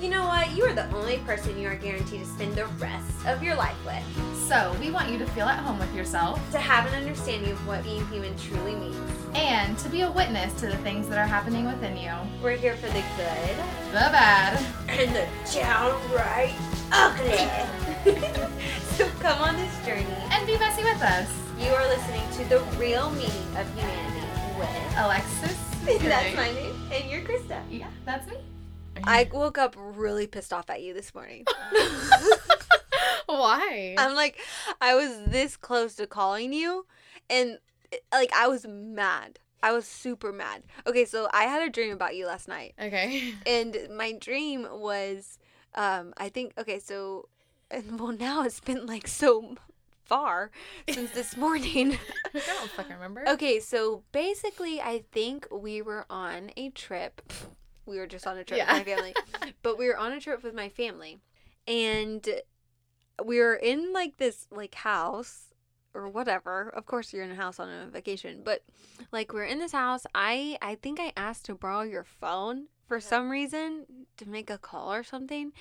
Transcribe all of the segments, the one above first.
You know what? You are the only person you are guaranteed to spend the rest of your life with. So, we want you to feel at home with yourself To have an understanding of what being human truly means. and to be a witness to the things that are happening within you. We're here for the good The bad. and the downright ugly. so come on this journey. And be messy with us. You are listening to the real meaning of humanity with. Alexis. That's my name, and you're Krista. Yeah, that's me. I woke up really pissed off at you this morning. Why? I'm like, I was this close to calling you, and like I was mad. I was super mad. Okay, so I had a dream about you last night, okay. and my dream was, um, I think okay, so, and well now it's been like so far since this morning. I don't fucking remember. okay, so basically, I think we were on a trip. We were just on a trip Yeah. with my family, but we were on a trip with my family, and we were in like this like house or whatever. Of course, you're in a house on a vacation, but like we're in this house. I I think I asked to borrow your phone for uh-huh. some reason to make a call or something.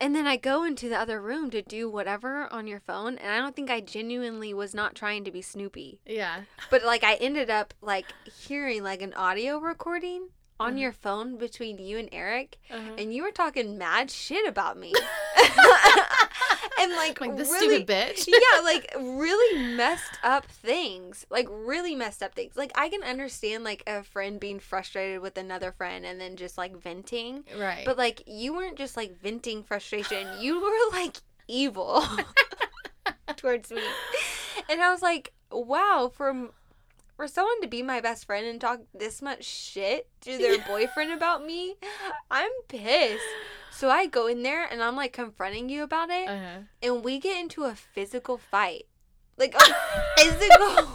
And then I go into the other room to do whatever on your phone, and I don't think I genuinely was not trying to be Snoopy. Yeah. But like I ended up like hearing like an audio recording on Mhm. your phone between you and Eric, Uh-huh. and you were talking mad shit about me. and like, like this really stupid bitch. yeah, like really messed up things. Like really messed up things. Like I can understand like a friend being frustrated with another friend and then just like venting. Right. But like you weren't just like venting frustration. You were like evil towards me. And I was like, wow, for for someone to be my best friend and talk this much shit to their boyfriend about me, I'm pissed. So I go in there and I'm like confronting you about it uh-huh. and we get into a physical fight. Like a physical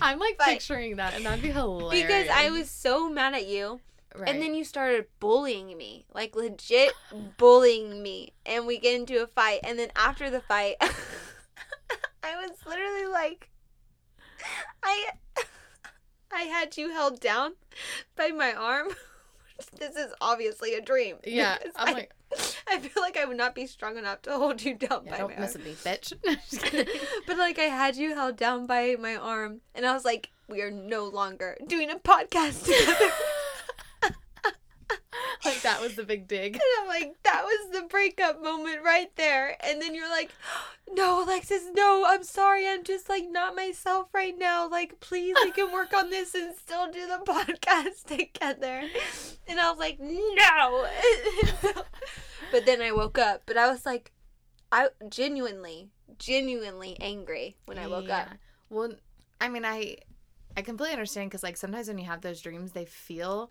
I'm like But- picturing that, and that'd be hilarious. because I was so mad at you. Right. And then you started bullying me, like legit bullying me. And we get into a fight. And then after the fight, I was literally like, I, I had you held down by my arm. this is obviously a dream. Yeah. I'm I, like, I feel like I would not be strong enough to hold you down yeah, by don't my mess arm. with me, bitch. But like I had you held down by my arm, and I was like, we are no longer doing a podcast together. like that was the big dig. And I'm like, that was the breakup moment right there. And then you're like, no, Alexis, no, I'm sorry. I'm just like not myself right now. Like, please, we can work on this and still do the podcast together. And I was like, no. but then I woke up, but I was like, I genuinely, genuinely angry when I woke up. Well, I mean, I I completely understand because like sometimes when you have those dreams, they feel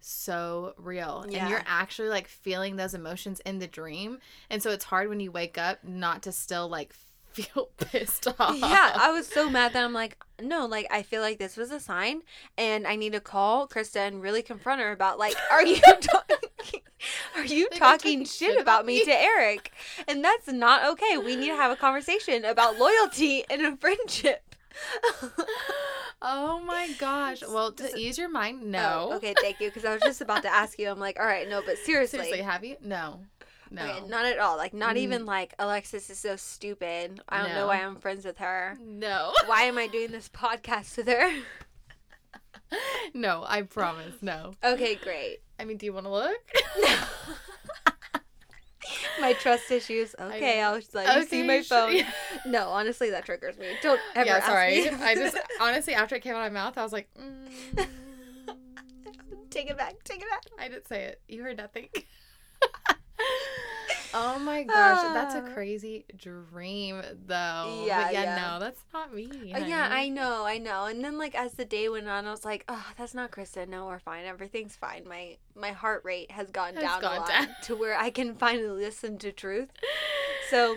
so real, and you're actually like feeling those emotions in the dream, and so it's hard when you wake up not to still like feel pissed off. Yeah, I was so mad that I'm like, no, like I feel like this was a sign, and I need to call Krista and really confront her about like, are you talking, are you Like, you talking shit about me to Eric? And that's not okay. We need to have a conversation about loyalty in a friendship. Oh my gosh. Well, to ease your mind, no. Oh, okay, thank you. Because I was just about to ask you. I'm like, all right, no, but seriously. Seriously, have you? No. No. Okay, not at all. Like, not Mm. even like Alexis is so stupid. I don't know why I'm friends with her. no. Why am I doing this podcast with her? no, I promise. No. Okay, great. I mean, do you want to look? my trust issues. Okay. I'll just let you see my phone. No, honestly, that triggers me. Don't ever yeah, ask sorry. me. I just honestly after it came out of my mouth, I was like, mm, take it back. Take it back. I didn't say it. You heard nothing. Oh my gosh, that's a Ah. crazy dream, though. Yeah, but yeah, yeah. no, that's not me. Uh, yeah, I know, I know. And then like as the day went on, I was like, oh, that's not Krista. No, we're fine. Everything's fine. My my heart rate has gone Has down a lot down. to where I can finally listen to truth. So,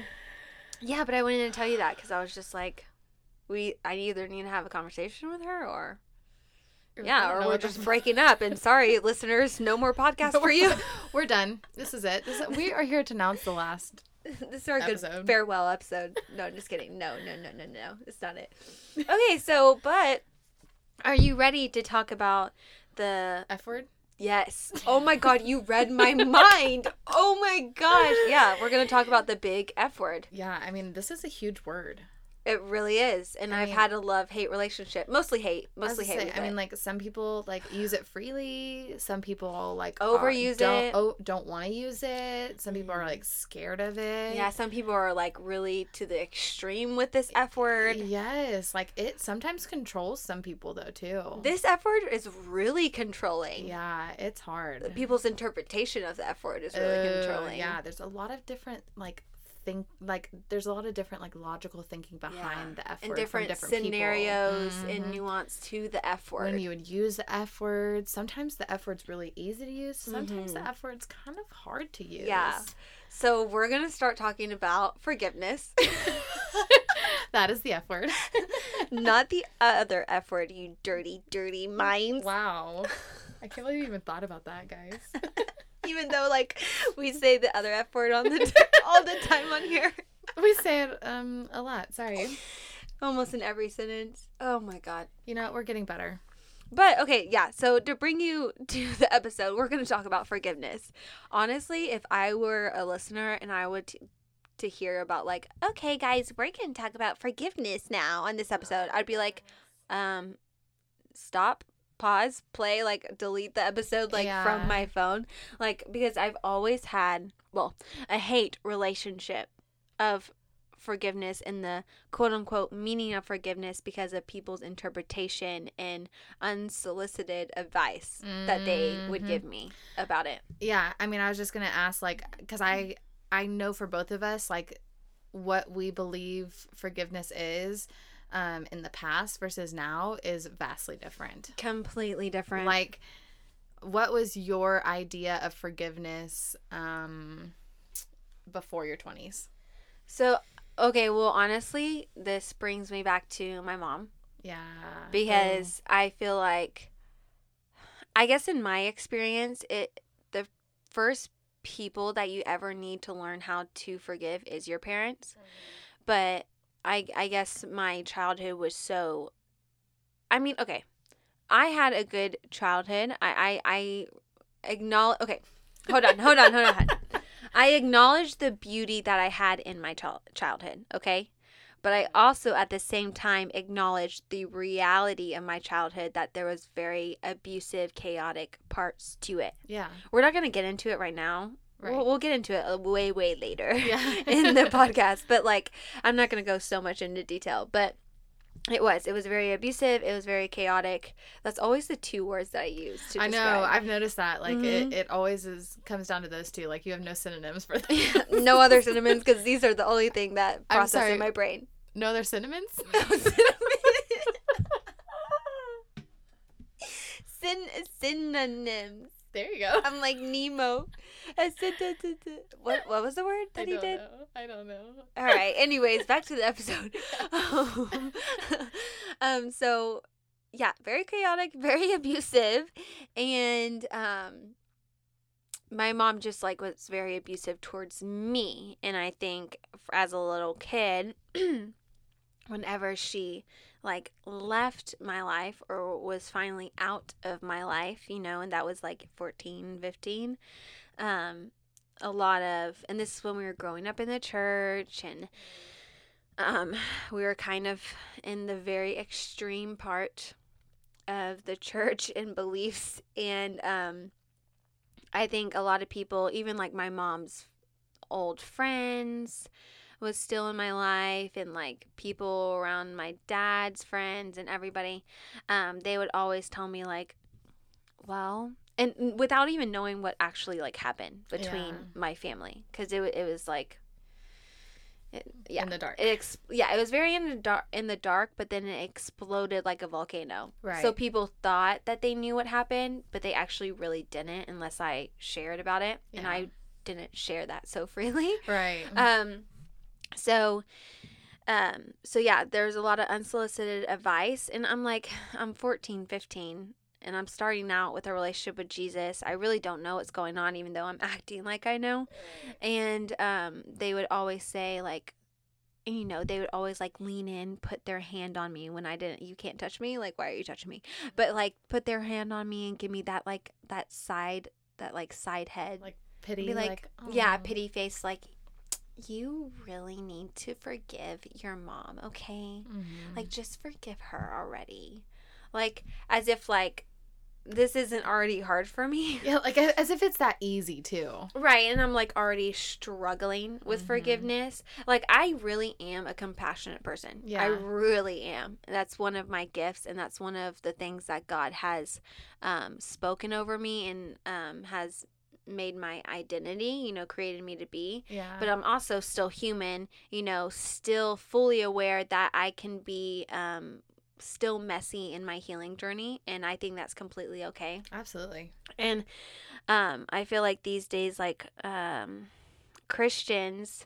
yeah, but I wanted to tell you that because I was just like, we, I either need to have a conversation with her or. Yeah, or we're just breaking up. And sorry, listeners, no more podcast for you. We're done. This is it. This we are here to announce the last. this is our good farewell episode. No, I'm just kidding. No, no, no, no, no. It's not it. Okay, so but are you ready to talk about the F word. Yes. Oh my god, you read my mind. Oh my gosh. Yeah, we're going to talk about the big F word. Yeah, I mean, this is a huge word. It really is. And I I've mean- had a love hate relationship. Mostly hate. Mostly gonna hate. say, I mean, like some people like use it freely. Some people like are- Overuse don't, it. Oh, don't want to use it. Some people are like scared of it. yeah, some people are like really to the extreme with this F word. Yes, like it sometimes controls some people though too. This F word is really controlling. yeah, it's hard. People's interpretation of the F word is really Uh, controlling. Yeah, there's a lot of different like think like there's a lot of different like logical thinking behind the F and word different, from different people. scenarios Mhm. and nuance to the F word. when you would use the F word, sometimes the F word's really easy to use. Sometimes the Mhm. F word's kind of hard to use. Yeah. So we're gonna start talking about forgiveness, that is the F word. not the other F word. You dirty, dirty minds. wow. I can't believe you even thought about that, guys. Even though like we say the other F word on the all the time on here, we say it um a lot. Sorry. almost in every sentence. Oh my god. You know, we're getting better. But okay, yeah. So to bring you to the episode, we're going to talk about forgiveness. Honestly, if I were a listener and I would t- to hear about like, okay, guys, we're going to talk about forgiveness now on this episode, I'd be like, um, stop, pause, play, like delete the episode like Yeah. from my phone, like because I've always had well a hate relationship of forgiveness and the quote unquote meaning of forgiveness because of people's interpretation and unsolicited advice that they would Mhm. give me about it. Yeah, I mean, I was just gonna ask, like, because I I know for both of us, like, what we believe forgiveness is, um, in the past versus now is vastly different. Completely different. Like, what was your idea of forgiveness, um, before your twenties? so, okay, well, honestly, this brings me back to my mom Yeah, because I feel like, I guess in my experience, it the first people that you ever need to learn how to forgive is your parents. But I I guess my childhood was so. I mean, okay, I had a good childhood. I I, I acknowledge. Okay, hold on, hold on, hold on. I acknowledge the beauty that I had in my childhood. Okay. But I also, at the same time, acknowledge the reality of my childhood that there was very abusive, chaotic parts to it. yeah, We're not going to get into it right now. Right. We'll, we'll get into it way, way later Yeah. in the podcast. But like, I'm not going to go so much into detail. But it was. It was very abusive. It was very chaotic. That's always the two words that I use to I know. describe. I've noticed that. Like, Mhm. it, it always is comes down to those two. Like, you have no synonyms for them. no other synonyms because these are the only thing that process in my brain. no other synonyms. Syn- synonyms. There you go. I'm like Nemo. I said What what was the word that he did? know. I don't know. All right. Anyways, back to the episode. Um, um, so yeah, very chaotic, very abusive, and um, my mom just like was very abusive towards me, and I think as a little kid, whenever she like left my life or was finally out of my life, you know, and that was like 14, 15, um, a lot of, and this is when we were growing up in the church and um, we were kind of in the very extreme part of the church and beliefs. And um, I think a lot of people, even like my mom's old friends, was still in my life, and like people around my dad's friends and everybody, um, they would always tell me, like, well, and without even knowing what actually like happened between Yeah. my family, because it, it was like, it, yeah, In the dark. it ex- yeah, it was very in the dark in the dark, but then it exploded like a volcano. Right. So people thought that they knew what happened, but they actually really didn't unless I shared about it, and I didn't share that so freely. Right. Um, so, um, so yeah, there's a lot of unsolicited advice, and I'm like, I'm 14, 15, and I'm starting out with a relationship with Jesus. I really don't know what's going on, even though I'm acting like I know. And um, they would always say like, you know, they would always like lean in, put their hand on me when I didn't, you can't touch me. Like, why are you touching me? But like, put their hand on me and give me that, like, that side, that like side head. Like pity, be like, like, yeah, pity face. Like, you really need to forgive your mom, okay? Mhm. Like, just forgive her already. Like, as if, like, this isn't already hard for me. yeah, like as if it's that easy too. Right, and I'm like already struggling with Mhm. forgiveness. Like I really am a compassionate person. Yeah, I really am. That's one of my gifts and that's one of the things that God has um spoken over me and um has made my identity, you know, created me to be. Yeah. But I'm also still human, you know, still fully aware that I can be um still messy in my healing journey and I think that's completely okay. Absolutely. And um, I feel like these days, like um, Christians,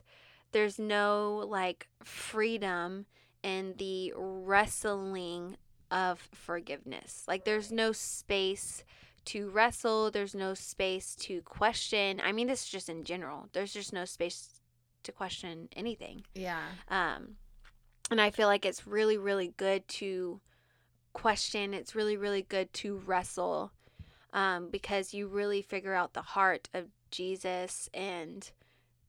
there's no like freedom in the wrestling of forgiveness. Like there's no space to wrestle. There's no space to question. I mean, this is just in general. There's just no space to question anything. Yeah. Um, and I feel like it's really, really good to question. It's really, really good to wrestle um, because you really figure out the heart of Jesus and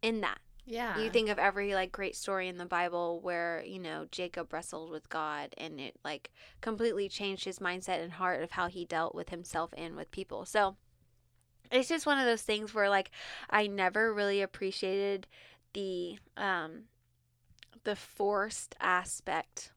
in that. Yeah. You think of every like great story in the Bible where, you know, Jacob wrestled with God and it like completely changed his mindset and heart of how he dealt with himself and with people. So it's just one of those things where like I never really appreciated the um the forced aspect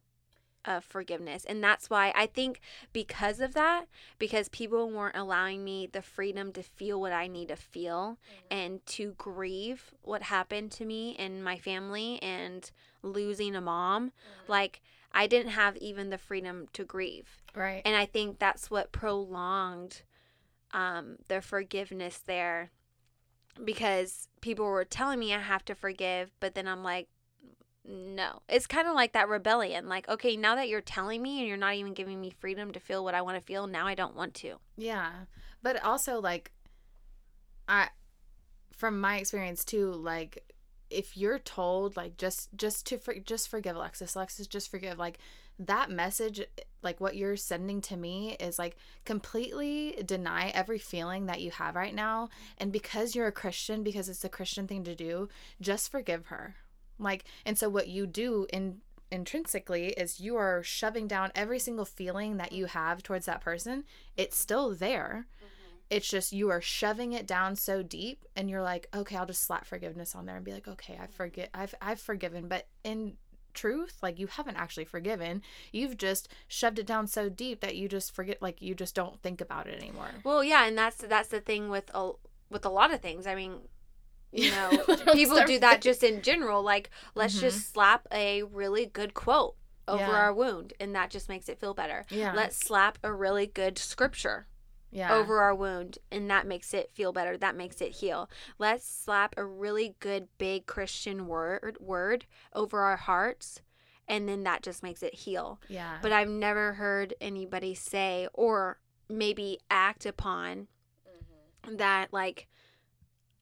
of forgiveness. And that's why I think because of that, because people weren't allowing me the freedom to feel what I need to feel and to grieve what happened to me and my family and losing a mom, like I didn't have even the freedom to grieve. right. And I think that's what prolonged um, the forgiveness there because people were telling me I have to forgive, but then I'm like, no. It's kind of like that rebellion. Like, okay, now that you're telling me and you're not even giving me freedom to feel what I want to feel, now I don't want to. Yeah. But also like I from my experience too, like if you're told like just just to for, just forgive Alexis, Alexis just forgive like that message like what you're sending to me is like completely deny every feeling that you have right now and because you're a Christian because it's a Christian thing to do, just forgive her. Like and so what you do in intrinsically is you are shoving down every single feeling that you have towards that person. It's still there. Mm-hmm. It's just you are shoving it down so deep and you're like, okay, I'll just slap forgiveness on there and be like, okay, I mm-hmm. forget I've I've forgiven. But in truth, like you haven't actually forgiven. You've just shoved it down so deep that you just forget like you just don't think about it anymore. Well, yeah, and that's that's the thing with a with a lot of things. I mean, you know, people do that just in general. Like, let's Mhm. just slap a really good quote over Yeah. our wound, and that just makes it feel better. Yeah. Let's slap a really good scripture yeah. over our wound and that makes it feel better that makes it heal let's slap a really good big christian word word over our hearts and then that just makes it heal Yeah. but i've never heard anybody say or maybe act upon that like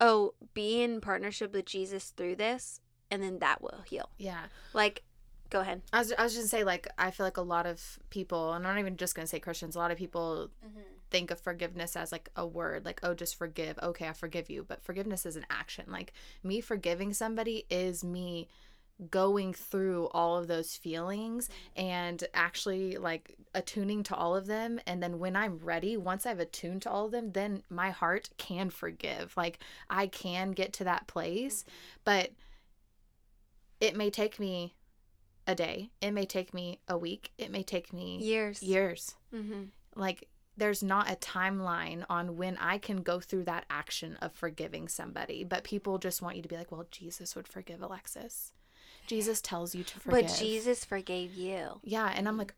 oh be in partnership with jesus through this and then that will heal yeah. like go ahead I was, I was just gonna say like I feel like a lot of people, and I'm not even just gonna say Christians. A lot of people mm-hmm. think of forgiveness as like a word, like oh, just forgive. Okay, I forgive you. But forgiveness is an action. Like me forgiving somebody is me going through all of those feelings and actually like attuning to all of them. And then when i'm ready once i've attuned to all of them then my heart can forgive. Like i can get to that place. But it may take me a day. It may take me a week. It may take me years. years. Mm-hmm. like there's not a timeline on when I can go through that action of forgiving somebody, but people just want you to be like, well, Jesus would forgive Alexis. Jesus tells you to forgive. but jesus forgave you Yeah, and I'm like,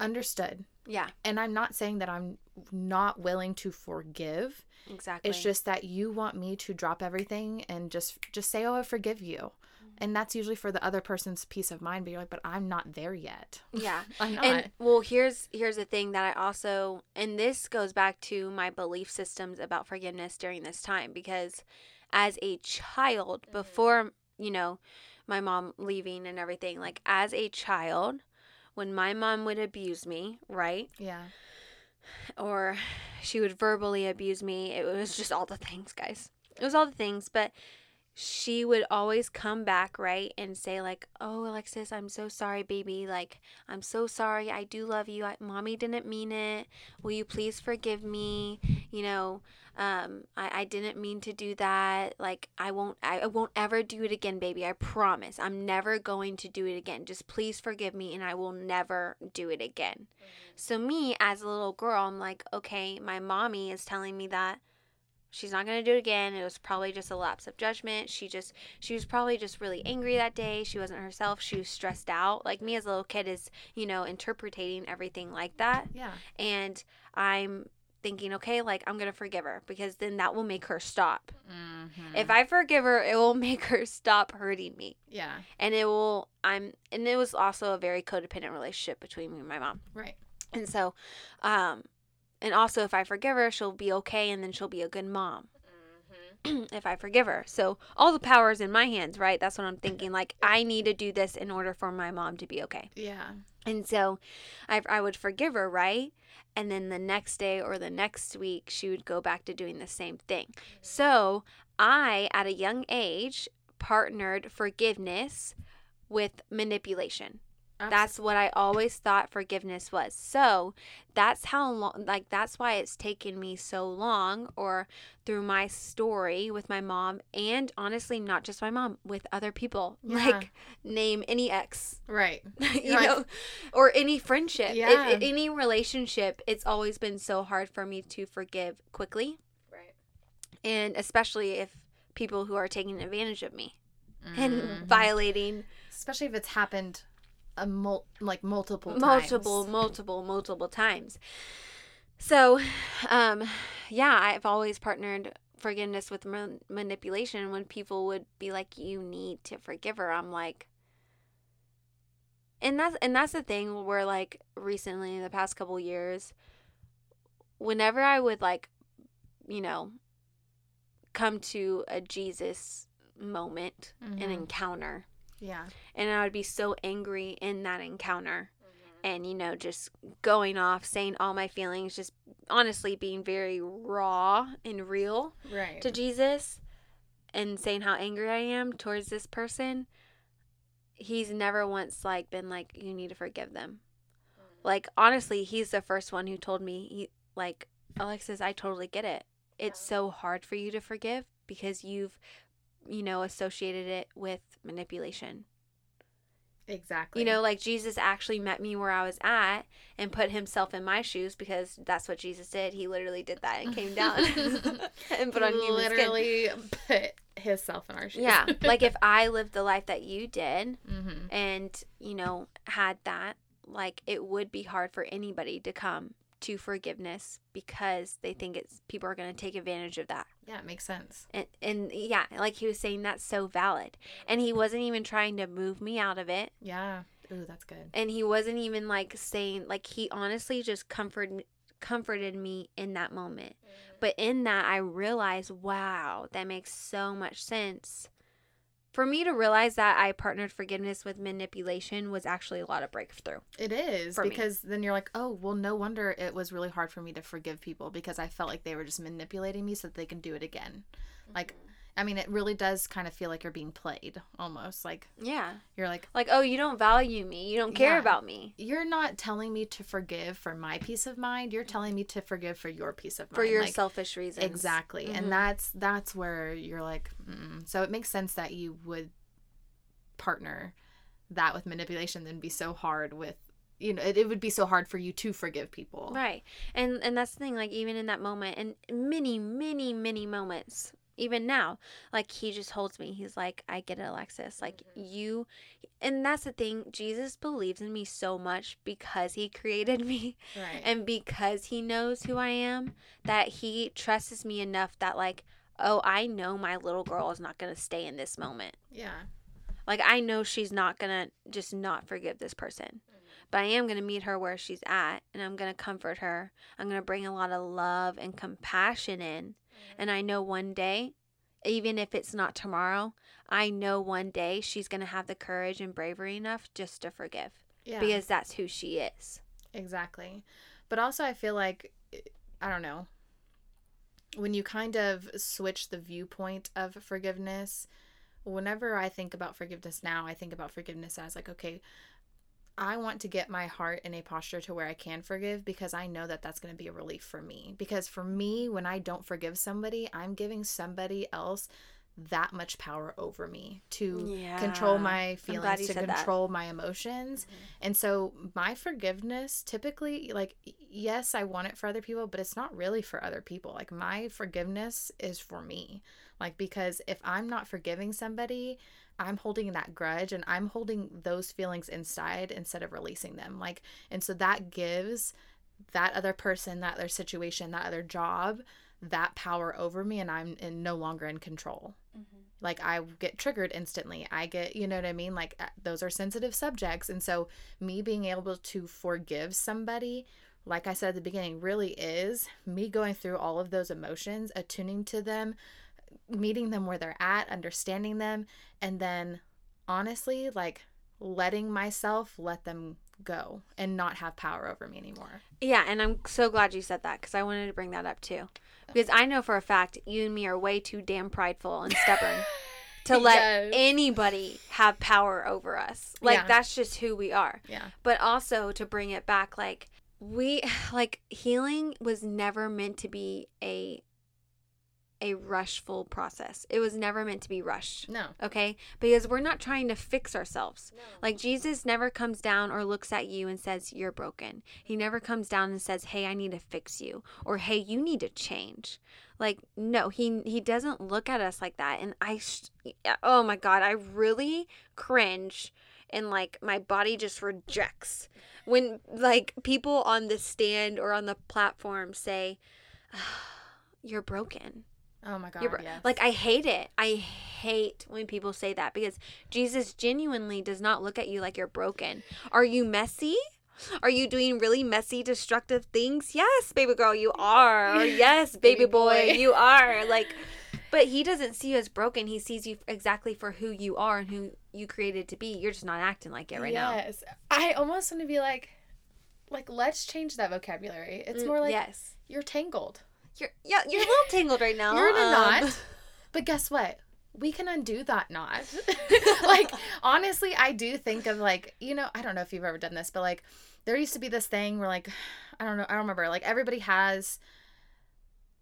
understood. yeah And I'm not saying that I'm not willing to forgive. exactly It's just that you want me to drop everything and just just say, "Oh, I forgive you." Mm-hmm. And that's usually for the other person's peace of mind, but you're like, "But I'm not there yet." yeah I'm not. and well here's here's the thing that i also and this goes back to my belief systems about forgiveness during this time because as a child mm-hmm. before you know my mom leaving and everything. Like as a child, when my mom would abuse me, right? Yeah. Or she would verbally abuse me. It was just all the things, guys. It was all the things, but she would always come back, right, and say like, "Oh, Alexis, I'm so sorry, baby. Like, I'm so sorry. I do love you. I, mommy didn't mean it. Will you please forgive me? You know, um, I, I didn't mean to do that. Like, I won't. I, I won't ever do it again, baby. I promise. I'm never going to do it again. Just please forgive me, and I will never do it again." So me, as a little girl, I'm like, okay, my mommy is telling me that she's not going to do it again. It was probably just a lapse of judgment. She just she was probably just really angry that day. She wasn't herself. She was stressed out. Like me as a little kid is you know interpreting everything like that. Yeah. and i'm thinking okay like i'm going to forgive her because then that will make her stop. Mm-hmm. if i forgive her it will make her stop hurting me. Yeah. and it will i'm and it was also a very codependent relationship between me and my mom. Right. and so um and also if i forgive her she'll be okay and then she'll be a good mom mm-hmm. if I forgive her. So all the power is in my hands, right? That's what I'm thinking. Like I need to do this in order for my mom to be okay. Yeah. And so I, I would forgive her, right? And then the next day or the next week, she would go back to doing the same thing. Mm-hmm. So I, at a young age, partnered forgiveness with manipulation. That's what I always thought forgiveness was. So that's how long, like, that's why it's taken me so long, or through my story with my mom, and honestly, not just my mom, with other people. Yeah. Like, name any ex, right. you know, or any friendship, Yeah. if any relationship. It's always been so hard for me to forgive quickly, Right. and especially if people who are taking advantage of me Mhm. and violating especially if it's happened a mul- like multiple times. multiple multiple multiple times so um yeah i've always partnered forgiveness with man- manipulation when people would be like you need to forgive her i'm like and that's and that's the thing where like recently in the past couple years whenever i would like you know come to a jesus moment an Mhm. encounter Yeah. and I would be so angry in that encounter. And you know just going off saying all my feelings just honestly being very raw and real Right. to Jesus and saying how angry I am towards this person he's never once like been like you need to forgive them. Mm. Like honestly he's the first one who told me he like Alexis I totally get it. It's so hard for you to forgive because you've you know associated it with manipulation exactly. you know, like Jesus actually met me where I was at and put himself in my shoes because that's what Jesus did. He literally did that and came down and put on human skin. literally put himself in our shoes. Yeah, like if I lived the life that you did mm-hmm. and, you know, had that, like it would be hard for anybody to come to forgiveness because they think it's people are going to take advantage of that. Yeah, it makes sense. And, and yeah, like he was saying, that's so valid. And he wasn't even trying to move me out of it. Yeah. Ooh, that's good. and he wasn't even like saying like he honestly just comforted comforted me in that moment mm. but in that i realized wow that makes so much sense for me to realize that i partnered forgiveness with manipulation was actually a lot of breakthrough It is For me. because then you're like, oh, well, no wonder it was really hard for me to forgive people because I felt like they were just manipulating me so that they can do it again. Like, I mean, it really does kind of feel like you're being played almost. Like, yeah you're like, like oh you don't value me you don't care Yeah. about me you're not telling me to forgive for my peace of mind. You're telling me to forgive for your peace of mind. for your Like, selfish reasons Exactly. Mhm. And that's that's where you're like, mm. so it makes sense that you would partner that with manipulation then be so hard with you know it, it would be so hard for you to forgive people Right. And and that's the thing, like even in that moment and many, many, many moments, even now, like he just holds me. He's like, I get it, Alexis. Like mm-hmm. you and that's the thing, Jesus believes in me so much because he created me right and because he knows who I am, that he trusts me enough that like, oh, I know my little girl is not gonna stay in this moment. yeah Like I know she's not gonna just not forgive this person. Mm-hmm. But I am gonna meet her where she's at and I'm gonna comfort her. I'm gonna bring a lot of love and compassion in. Mm-hmm. And I know one day even if it's not tomorrow, I know one day she's going to have the courage and bravery enough just to forgive Yeah. because that's who she is. Exactly. But also, I feel like, eh, I don't know, when you kind of switch the viewpoint of forgiveness, whenever I think about forgiveness now, I think about forgiveness as like, okay, I want to get my heart in a posture to where I can forgive because I know that that's going to be a relief for me. Because for me, when I don't forgive somebody, I'm giving somebody else that much power over me to control my feelings, to said that. Mm-hmm. control my emotions. And so my forgiveness typically like yes, I want it for other people, but it's not really for other people. Like my forgiveness is for me. Like because if I'm not forgiving somebody, I'm holding that grudge and I'm holding those feelings inside instead of releasing them. Like and so that gives that other person, that other situation, that other job that power over me and I'm in, no longer in control like I get triggered instantly. I get, you know what I mean? Like uh, those are sensitive subjects. And so me being able to forgive somebody, like I said at the beginning, really is me going through all of those emotions, attuning to them, meeting them where they're at, understanding them, and then honestly, like letting myself let them go and not have power over me anymore. Yeah, and I'm so glad you said that because I wanted to bring that up too. Because I know for a fact you and me are way too damn prideful and stubborn to let Yes. anybody have power over us. Like Yeah. that's just who we are. Yeah. But also to bring it back, like we like healing was never meant to be a a rushful process. It was never meant to be rushed. No. Okay? Because we're not trying to fix ourselves. No. Like Jesus never comes down or looks at you and says you're broken. He never comes down and says, "Hey, I need to fix you," or "Hey, you need to change." Like no, he he doesn't look at us like that. And I sh- oh my god, I really cringe and like my body just rejects when like people on the stand or on the platform say ah, you're broken. Oh my God. You're yes. Like I hate it. I hate when people say that because Jesus genuinely does not look at you like you're broken. Are you messy? Are you doing really messy, destructive things? Yes, baby girl, you are. Or yes, baby, Baby boy, boy. you are. Like, but he doesn't see you as broken. He sees you exactly for who you are and who you created to be. You're just not acting like it right now. yes. I almost want to be like, like let's change that vocabulary. It's Mm, more like yes. you're tangled. You're yeah, you're a little tangled right now. You're in a um, knot. But guess what? We can undo that knot. like honestly, I do think of like you know I don't know if you've ever done this, but like there used to be this thing where like I don't know I don't remember like everybody has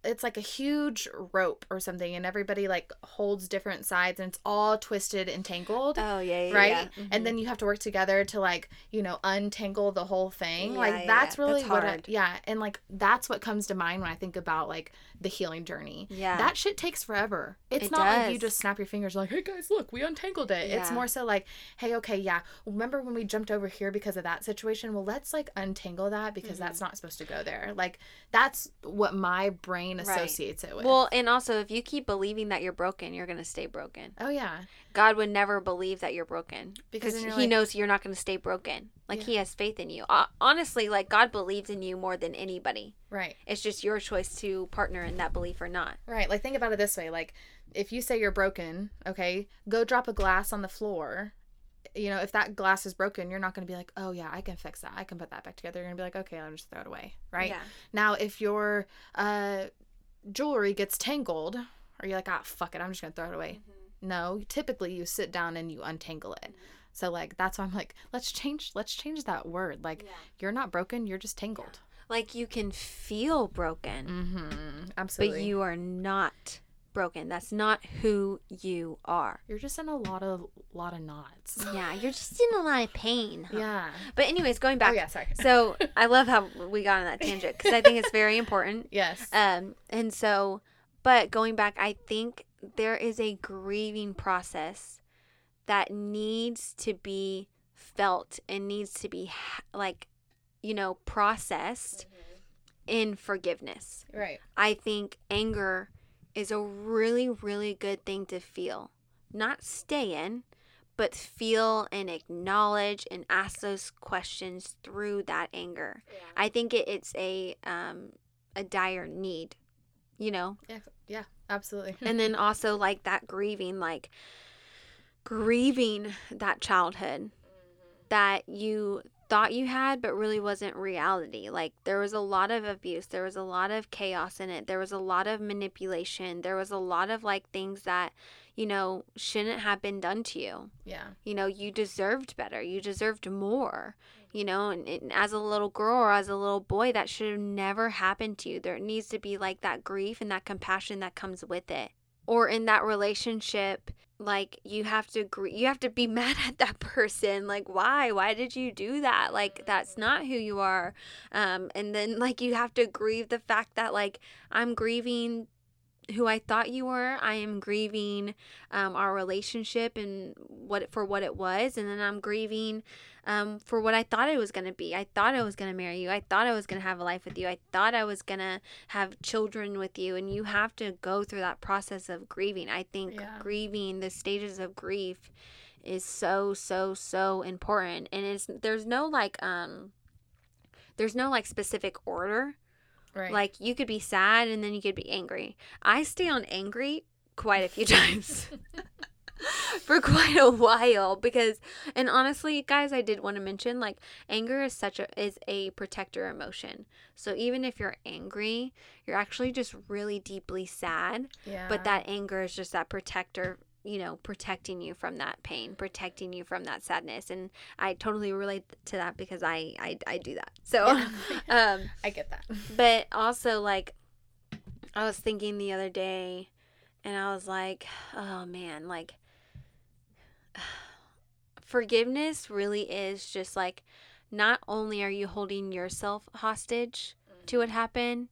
it's like a huge rope or something and everybody like holds different sides and it's all twisted and tangled Oh yeah, yeah right? yeah. Mhm. and then you have to work together to like you know untangle the whole thing. Yeah, like that's really That's what I, yeah and like that's what comes to mind when i think about like the healing journey. Yeah, that shit takes forever. It's It not like you just snap your fingers like hey guys look we untangled it. It's more so like hey okay yeah. Remember when we jumped over here because of that situation? Well let's like untangle that because Mm-hmm. that's not supposed to go there. Like that's what my brain Right. associates it with Well, and also if you keep believing that you're broken, you're gonna stay broken. oh yeah God would never believe that you're broken Because then he like- knows you're not gonna stay broken. Like Yeah. he has faith in you. Uh, honestly, like God believes in you more than anybody. right It's just your choice to partner in that belief or not. Right. Like think about it this way. Like if you say you're broken, okay, go drop a glass on the floor. You know, if that glass is broken, you're not going to be like, "Oh yeah, I can fix that. I can put that back together." You're going to be like, "Okay, I'll just throw it away." Right? Yeah. Now, if your uh jewelry gets tangled, or you're like, "Ah, fuck it. I'm just to throw it away." Mm-hmm. No, typically you sit down and you untangle it. So like that's why I'm like, let's change let's change that word. Like you're not broken, you're just tangled. Like you can feel broken, Mhm. Absolutely. but you are not broken. That's not who you are. you're just in a lot of lot of knots. Yeah, you're just in a lot of pain. huh? Yeah. But anyways, going back. Oh yeah, sorry. So I love how we got on that tangent because I think it's very important. yes. Um, and so, but going back, I think there is a grieving process that needs to be felt and needs to be ha- like, you know, processed in forgiveness. right. I think anger is a really, really good thing to feel, not stay in, but feel and acknowledge and ask those questions through that anger. I think it, it's a um, a dire need you know? Yeah, yeah, absolutely. and then also like that grieving, like grieving that childhood that you thought you had but really wasn't reality. Like there was a lot of abuse, there was a lot of chaos in it. There was a lot of manipulation. There was a lot of like things that, you know, shouldn't have been done to you. yeah. You know, you deserved better. You deserved more. You mm-hmm. know, and, and as a little girl or as a little boy, that should have never happened to you. There needs to be like that grief and that compassion that comes with it. Or in that relationship, like you have to gr- you have to be mad at that person like why? Why did you do that? Like that's not who you are. Um and then like you have to grieve the fact that like i'm grieving who I thought you were. I am grieving um, our relationship and what for what it was, and then I'm grieving um, for what I thought it was gonna be. I thought I was gonna marry you. I thought I was gonna have a life with you. I thought I was gonna have children with you. And you have to go through that process of grieving. I think Yeah. grieving the stages of grief is so so so important, and it's there's no like um there's no like specific order. Right. Like you could be sad and then you could be angry. I stay on angry quite a few times. For quite a while because and honestly guys I did want to mention like anger is such a is a protector emotion. So even if you're angry, you're actually just really deeply sad, yeah. but that anger is just that protector you know protecting you from that pain protecting you from that sadness. And i totally relate to that because i i, I do that. So um I get that. but also, like, I was thinking the other day, and I was like, oh man, like, forgiveness really is just like, not only are you holding yourself hostage to what happened,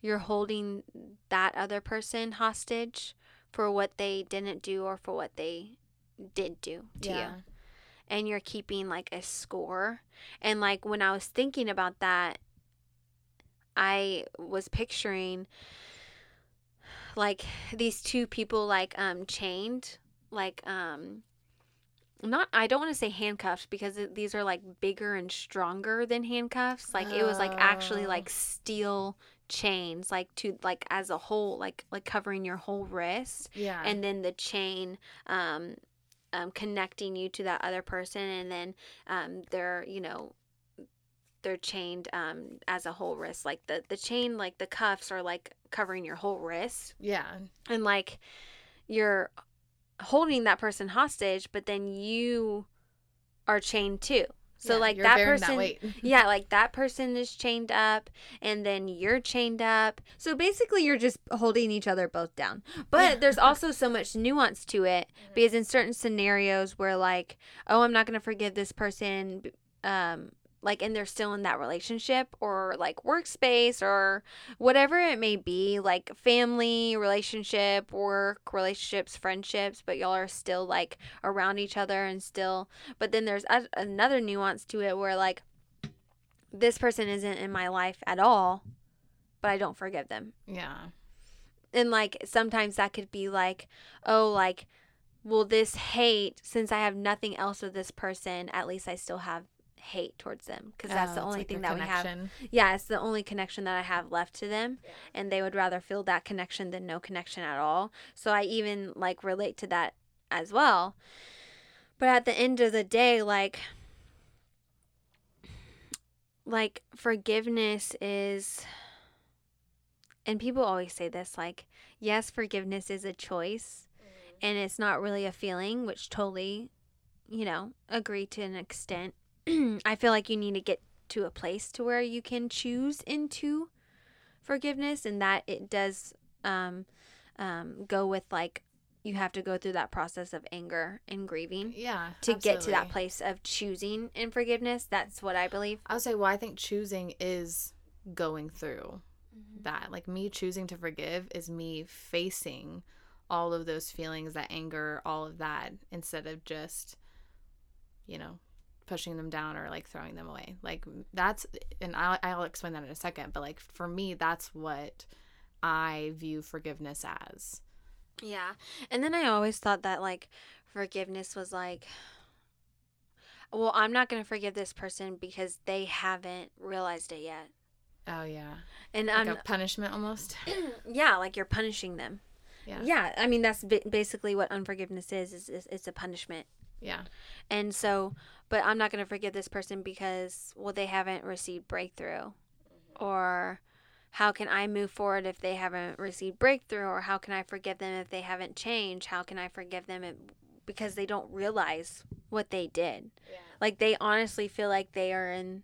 you're holding that other person hostage for what they didn't do or for what they did do to you and you're keeping like a score. And like when I was thinking about that, I was picturing like these two people like um chained like um not I don't want to say handcuffs because it- these are like bigger and stronger than handcuffs. Like it was like actually Oh. like steel chains like to like as a whole like like covering your whole wrist Yeah. and then the chain um, um, connecting you to that other person and then um, they're you know they're chained um, as a whole wrist like the the chain like the cuffs are like covering your whole wrist yeah. and like you're holding that person hostage but then you are chained too so Yeah, like that person weight. yeah, like that person is chained up and then you're chained up. So basically you're just holding each other both down. But there's also so much nuance to it because in certain scenarios where like, oh, I'm not going to forgive this person um like and they're still in that relationship or like workspace or whatever it may be, like family, relationship, work, relationships, friendships, but y'all are still like around each other and still but then there's a- another nuance to it where like this person isn't in my life at all, but I don't forgive them. Yeah. And like sometimes that could be like, oh, like, well, this hate, since I have nothing else with this person, at least I still have hate towards them because that's Oh, the only like thing that we have. Yeah, it's the only connection that I have left to them, and they would rather feel that connection than no connection at all. So I even like relate to that as well. But at the end of the day, like, like forgiveness is, and people always say this, like, yes, forgiveness is a choice, and it's not really a feeling, which totally, you know, agree to an extent. I feel like you need to get to a place to where you can choose into forgiveness and that it does um, um, go with like you have to go through that process of anger and grieving Yeah. to get to that place of choosing in forgiveness that's what i believe I would say, well, I think choosing is going through that. Like me choosing to forgive is me facing all of those feelings, that anger, all of that, instead of just, you know, pushing them down or like throwing them away. Like that's, and I'll, I'll explain that in a second, but like for me, that's what I view forgiveness as. yeah and then i always thought that like forgiveness was like well i'm not going to forgive this person because they haven't realized it yet Oh yeah. And Like I'm punishment almost. yeah, like you're punishing them. Yeah. Yeah, I mean that's basically what unforgiveness is, is, is it's a punishment. Yeah. And so, but I'm not going to forgive this person because well they haven't received breakthrough. Mm-hmm. Or how can I move forward if they haven't received breakthrough or how can I forgive them if they haven't changed? How can I forgive them if, because they don't realize what they did? Yeah. Like they honestly feel like they are in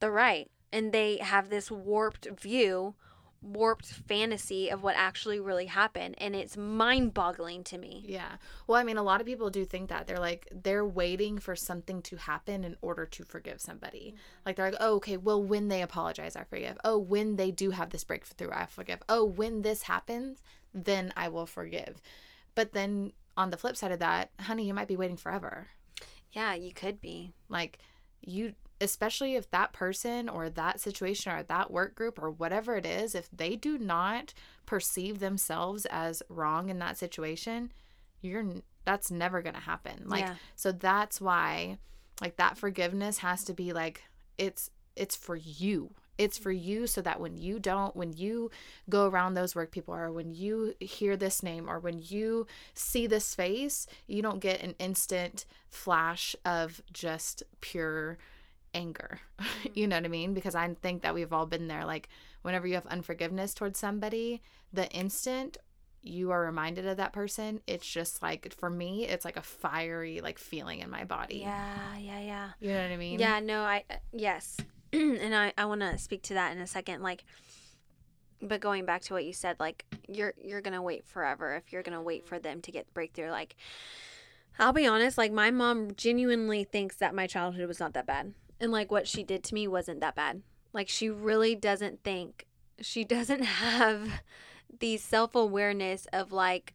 the right and they have this warped view, warped fantasy of what actually really happened and it's mind-boggling to me. Yeah. Well, I mean, a lot of people do think that. They're like, they're waiting for something to happen in order to forgive somebody. Mm-hmm. Like, they're like, oh, okay, well, when they apologize, I forgive. Oh, when they do have this breakthrough, I forgive. Oh, when this happens, then I will forgive. But then on the flip side of that, honey, you might be waiting forever. Yeah, you could be. Like, you, especially if that person or that situation or that work group or whatever it is, if they do not perceive themselves as wrong in that situation, you're that's never going to happen. Like Yeah. so that's why like that forgiveness has to be like it's it's for you. It's for you so that when you don't when you go around those work people or when you hear this name or when you see this face, you don't get an instant flash of just pure anger. you know what I mean? Because I think that we've all been there like whenever you have unforgiveness towards somebody, the instant you are reminded of that person, it's just like for me, it's like a fiery like feeling in my body. Yeah, yeah, yeah. You know what I mean? Yeah, no, I uh, yes. and I I want to speak to that in a second like but going back to what you said like you're you're going to wait forever if you're going to wait for them to get breakthrough like I'll be honest like my mom genuinely thinks that my childhood was not that bad and like what she did to me wasn't that bad. Like she really doesn't think she doesn't have the self-awareness of like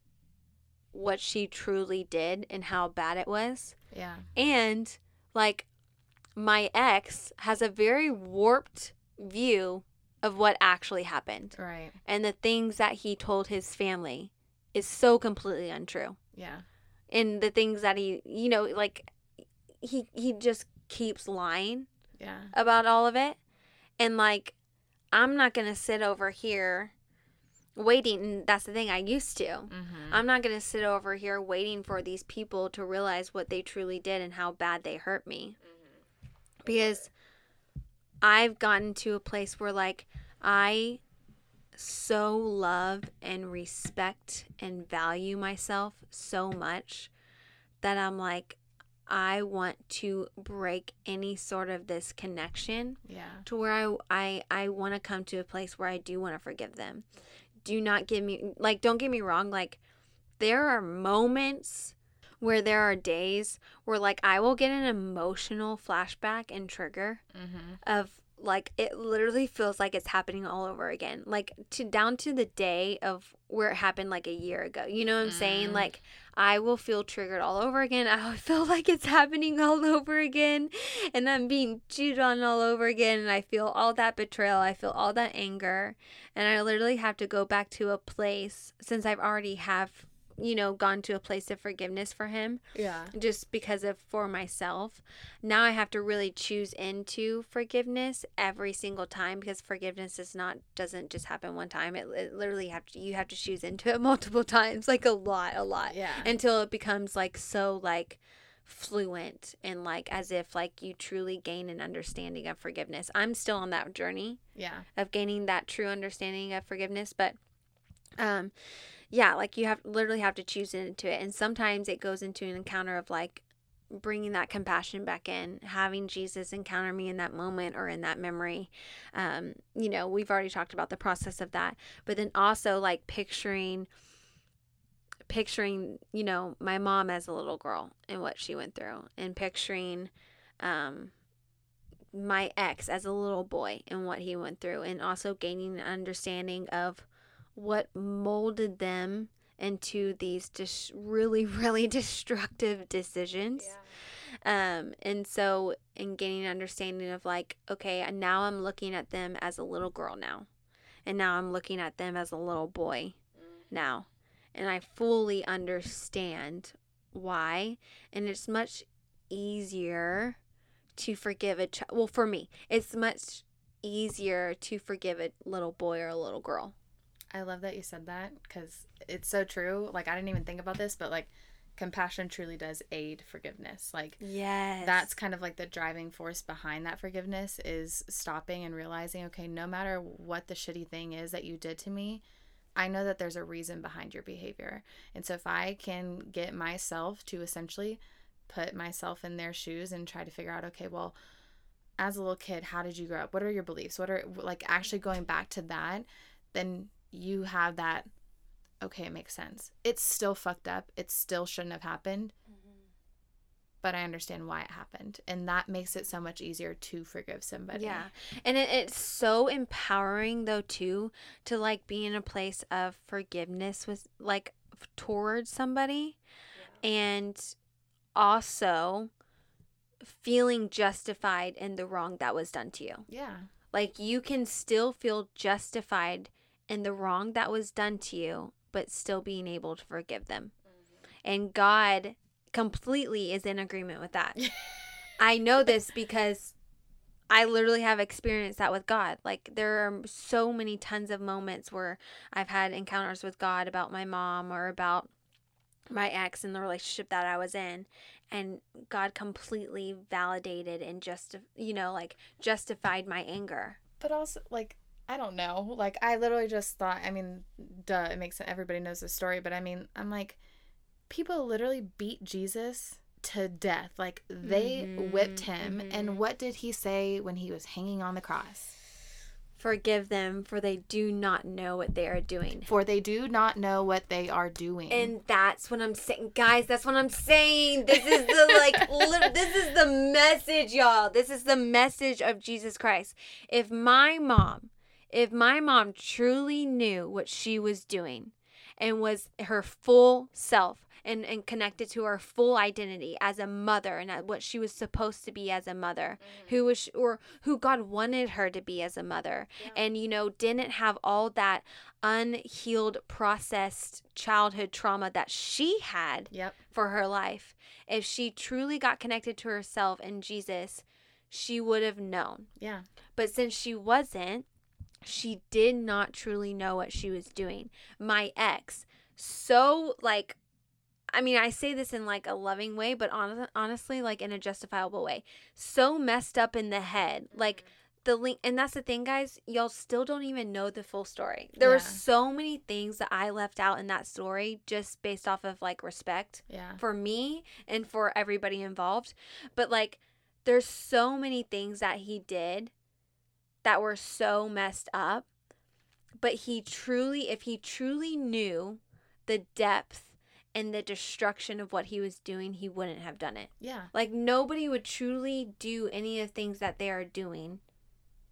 what she truly did and how bad it was. Yeah. And like my ex has a very warped view of what actually happened. Right. And the things that he told his family is so completely untrue. Yeah. And the things that he, you know, like he he just keeps lying Yeah. about all of it. And like I'm not going to sit over here waiting and that's the thing I used to. Mm-hmm. I'm not going to sit over here waiting for these people to realize what they truly did and how bad they hurt me. Because I've gotten to a place where, like, I so love and respect and value myself so much that I'm like, I want to break any sort of this connection Yeah. to where I I I want to come to a place where I do want to forgive them. Do not give me like don't get me wrong like there are moments where there are days where like I will get an emotional flashback and trigger Mm-hmm. of like it literally feels like it's happening all over again like to down to the day of where it happened like a year ago you know what i'm saying Mm. like i will feel triggered all over again i feel like it's happening all over again and i'm being cheated on all over again and i feel all that betrayal i feel all that anger and i literally have to go back to a place since i've already have you know gone to a place of forgiveness for him Yeah. just because of for myself. Now I have to really choose into forgiveness every single time because forgiveness is not doesn't just happen one time. It, it literally have to you have to choose into it multiple times, like a lot, a lot, Yeah. until it becomes like so like fluent and like as if like you truly gain an understanding of forgiveness. I'm still on that journey Yeah. of gaining that true understanding of forgiveness but um yeah like you have literally have to choose into it and sometimes it goes into an encounter of like bringing that compassion back in having jesus encounter me in that moment or in that memory. Um you know we've already talked about the process of that but then also like picturing picturing you know my mom as a little girl and what she went through and picturing um my ex as a little boy and what he went through and also gaining an understanding of what molded them into these just really really destructive decisions. Um and so in gaining an understanding of like okay now i'm looking at them as a little girl now and now i'm looking at them as a little boy now and i fully understand why and it's much easier to forgive a child well for me it's much easier to forgive a little boy or a little girl. I love that you said that because it's so true. Like, I didn't even think about this, but like, compassion truly does aid forgiveness. Like, Yes. that's kind of like the driving force behind that forgiveness is stopping and realizing, okay, no matter what the shitty thing is that you did to me, I know that there's a reason behind your behavior. And so if I can get myself to essentially put myself in their shoes and try to figure out, okay, well, as a little kid, how did you grow up? What are your beliefs? What are like actually going back to that, then you have that okay, it makes sense. It's still fucked up. It still shouldn't have happened. Mm-hmm. But I understand why it happened. And that makes it so much easier to forgive somebody. Yeah. And it, it's so empowering though too to like be in a place of forgiveness with like towards somebody and also feeling justified in the wrong that was done to you. Yeah. Like you can still feel justified in the wrong that was done to you, but still being able to forgive them. And God completely is in agreement with that. I know this because I literally have experienced that with God. Like there are so many tons of moments where I've had encounters with God about my mom or about my ex and the relationship that I was in and God completely validated and just you know like justified my anger. But also, like, I don't know. Like, I literally just thought, I mean, duh, it makes sense. Everybody knows the story. But I mean, I'm like, people literally beat Jesus to death. Like, they Mhm, whipped him. mhm. And what did he say when he was hanging on the cross? Forgive them for they do not know what they are doing. For they do not know what they are doing. And that's what I'm saying, guys. That's what I'm saying. This is the like, li- this is the message, y'all. This is the message of Jesus Christ. If my mom, if my mom truly knew what she was doing, and was her full self, and and connected to her full identity as a mother, and at what she was supposed to be as a mother, mm. who was or who God wanted her to be as a mother, and you know didn't have all that unhealed processed childhood trauma that she had yep. for her life. If she truly got connected to herself and Jesus she would have known. Yeah. but since she wasn't she did not truly know what she was doing my ex so like I mean, I say this in like a loving way, but hon- honestly, like in a justifiable way. So messed up in the head. Mm-hmm. Like the link, and that's the thing, guys. Y'all still don't even know the full story. There were so many things that I left out in that story just based off of like respect Yeah. for me and for everybody involved. But like, there's so many things that he did that were so messed up. But he truly, if he truly knew the depth and the destruction of what he was doing, he wouldn't have done it. Yeah. Like, nobody would truly do any of the things that they are doing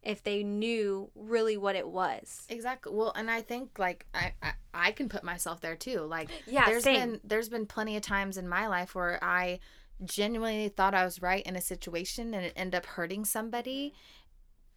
if they knew really what it was. Exactly. Well, and I think like I, I I can put myself there too. Like Yeah, there's same. been there's been plenty of times in my life where I genuinely thought I was right in a situation and it ended up hurting somebody.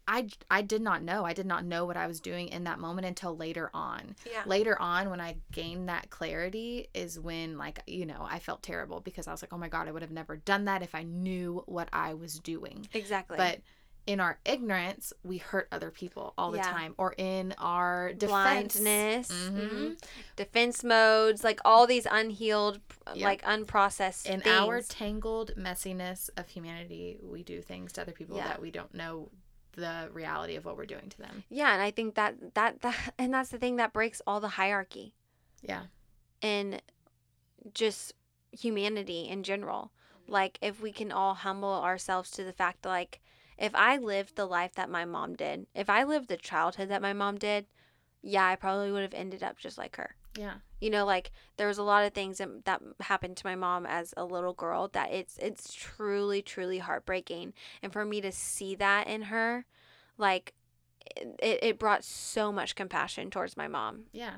I I did not know. I did not know what I was doing in that moment until later on. Yeah. Later on when I gained that clarity is when like, you know, I felt terrible because I was like, "Oh my god, I would have never done that if I knew what I was doing." Exactly. But in our ignorance, we hurt other people all the Yeah. time or in our defense. blindness, Mhm. mhm, defense modes, like all these unhealed, Yep. like unprocessed in things. our tangled messiness of humanity, we do things to other people Yeah. that we don't know the reality of what we're doing to them. yeah, and I think that that that and that's the thing that breaks all the hierarchy Yeah. in just humanity in general. Like if we can all humble ourselves to the fact that like if I lived the life that my mom did, if I lived the childhood that my mom did, yeah, I probably would have ended up just like her. Yeah. you know like there was a lot of things that, that happened to my mom as a little girl that it's it's truly truly heartbreaking and for me to see that in her like it, it brought so much compassion towards my mom Yeah.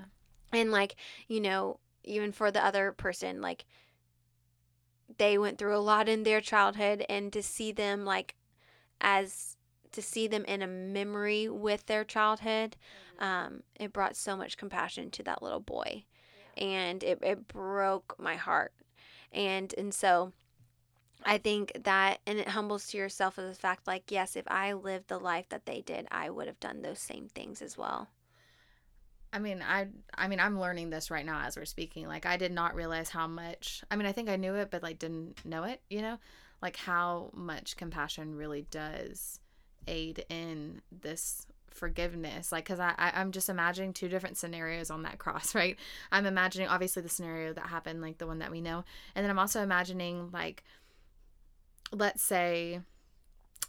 and like you know even for the other person like they went through a lot in their childhood and to see them like as to see them in a memory with their childhood um, it brought so much compassion to that little boy and it, it broke my heart and and so I think that, and it humbles to yourself as a fact, like, yes, if I lived the life that they did, I would have done those same things as well. I mean, I I mean, I'm learning this right now as we're speaking. Like I did not realize how much. I mean, I think I knew it, but like didn't know it, you know? Like how much compassion really does aid in this forgiveness like because I, I i'm just imagining two different scenarios on that cross right i'm imagining obviously the scenario that happened like the one that we know and then i'm also imagining like let's say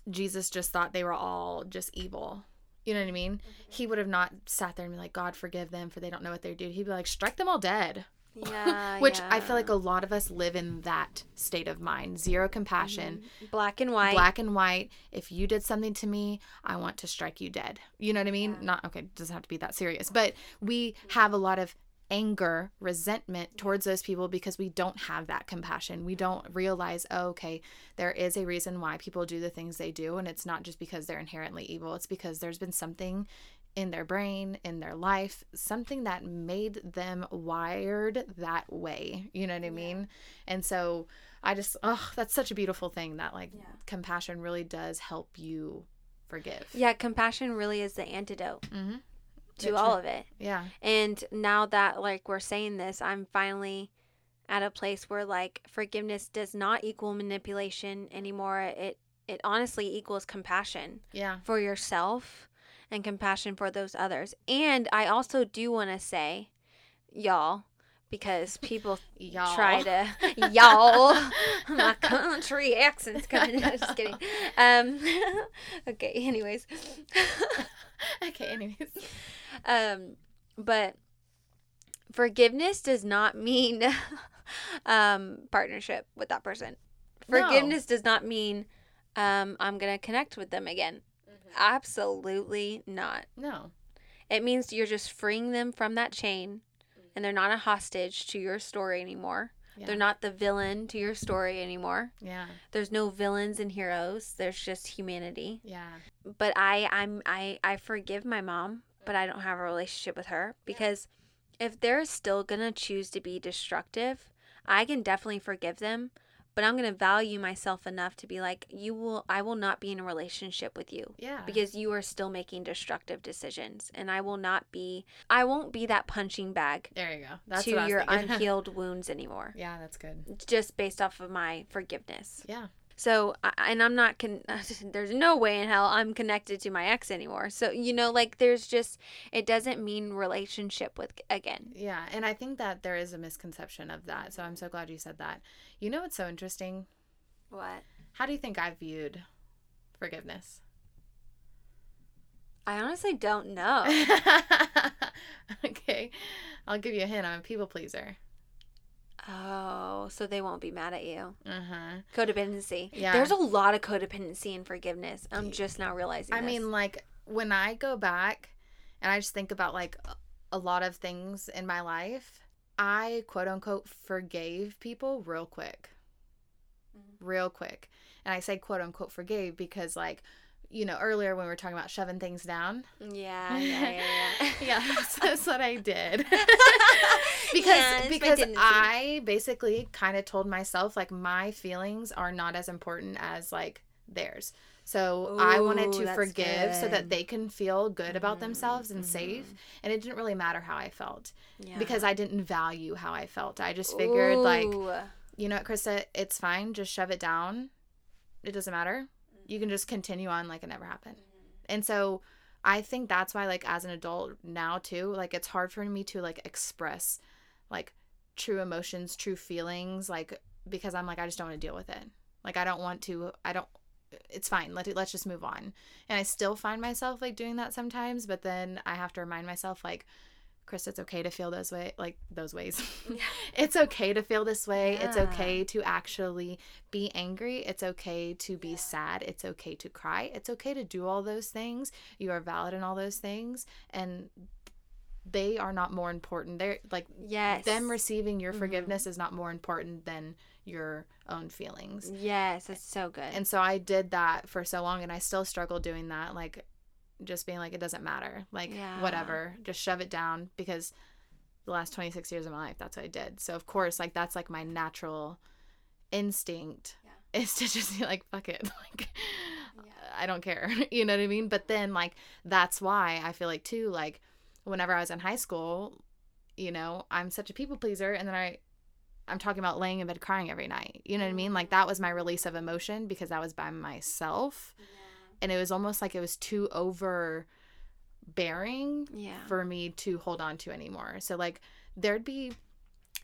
jesus just thought they were all just evil you know what I mean? Mm-hmm. He would have not sat there and be like, God, forgive them for they don't know what they're doing. He'd be like, strike them all dead. Yeah. Which yeah. I feel like a lot of us live in that state of mind. Zero compassion. Mm-hmm. Black and white. Black and white. If you did something to me, I want to strike you dead. You know what I mean? Yeah. Not okay, it doesn't have to be that serious. But we have a lot of anger, resentment towards those people because we don't have that compassion. We don't realize, oh, okay, there is a reason why people do the things they do. And it's not just because they're inherently evil, it's because there's been something in their brain, in their life, something that made them wired that way. You know what I mean? Yeah. And so I just, oh, that's such a beautiful thing that like yeah. compassion really does help you forgive. Yeah, compassion really is the antidote. Mm-hmm to it's all of it. Yeah. And now that like we're saying this, I'm finally at a place where like forgiveness does not equal manipulation anymore. It it honestly equals compassion. Yeah. For yourself and compassion for those others. And I also do want to say y'all because people y'all. try to y'all my country accent's coming just kidding um okay anyways okay anyways um, but forgiveness does not mean um, partnership with that person. Forgiveness no. does not mean um, I'm to connect with them again. Absolutely not. No. It means you're just freeing them from that chain and they're not a hostage to your story anymore. Yeah. They're not the villain to your story anymore. Yeah. There's no villains and heroes. There's just humanity. Yeah. But I I'm I I forgive my mom but I don't have a relationship with her because if they're still going to choose to be destructive, I can definitely forgive them, but I'm going to value myself enough to be like you will I will not be in a relationship with you. Yeah. Because you are still making destructive decisions and I will not be I won't be that punching bag. There you go. That's to your unhealed wounds anymore. Yeah, that's good. Just based off of my forgiveness. Yeah. So, and I'm not, con- there's no way in hell I'm connected to my ex anymore. So, you know, like there's just, it doesn't mean relationship with again. Yeah. And I think that there is a misconception of that. So I'm so glad you said that. You know what's so interesting? What? How do you think I viewed forgiveness? I honestly don't know. okay. I'll give you a hint. I'm a people pleaser. Oh, so they won't be mad at you. Uh-huh. Codependency. Yeah. There's a lot of codependency and forgiveness. I'm just now realizing. I this. mean, like when I go back and I just think about like a lot of things in my life, I quote unquote forgave people real quick. Mm-hmm. Real quick. And I say quote unquote forgave because like you know, earlier when we were talking about shoving things down. Yeah, yeah, yeah, yeah. yeah, that's, that's, what I did. because yeah, because I basically kind of told myself like my feelings are not as important as like theirs. So Ooh, I wanted to forgive good. so that they can feel good about mm-hmm, themselves and mm-hmm. safe. And it didn't really matter how I felt yeah. because I didn't value how I felt. I just figured Ooh. like, you know what, Krista, it's fine. Just shove it down. It doesn't matter you can just continue on like it never happened. And so I think that's why like as an adult now too, like it's hard for me to like express like true emotions, true feelings like because I'm like I just don't want to deal with it. Like I don't want to I don't it's fine. Let let's just move on. And I still find myself like doing that sometimes, but then I have to remind myself like Chris, it's okay to feel those way, like those ways. Yeah. it's okay to feel this way. Yeah. It's okay to actually be angry. It's okay to be yeah. sad. It's okay to cry. It's okay to do all those things. You are valid in all those things, and they are not more important. They're like yes, them receiving your mm-hmm. forgiveness is not more important than your own feelings. Yes, it's so good. And so I did that for so long, and I still struggle doing that. Like just being like it doesn't matter like yeah. whatever just shove it down because the last 26 years of my life that's what i did so of course like that's like my natural instinct yeah. is to just be like, fuck it. Like, I don't care. You know what I mean? But then, like, that's why I feel like, too, like, whenever I was in high school, you know, I'm such a people pleaser. And then I, I'm talking about laying in bed crying every night. You know what I mean? Like, that was my release of emotion because that was by myself. And it was almost like it was too overbearing Yeah. for me to hold on to anymore. So like there'd be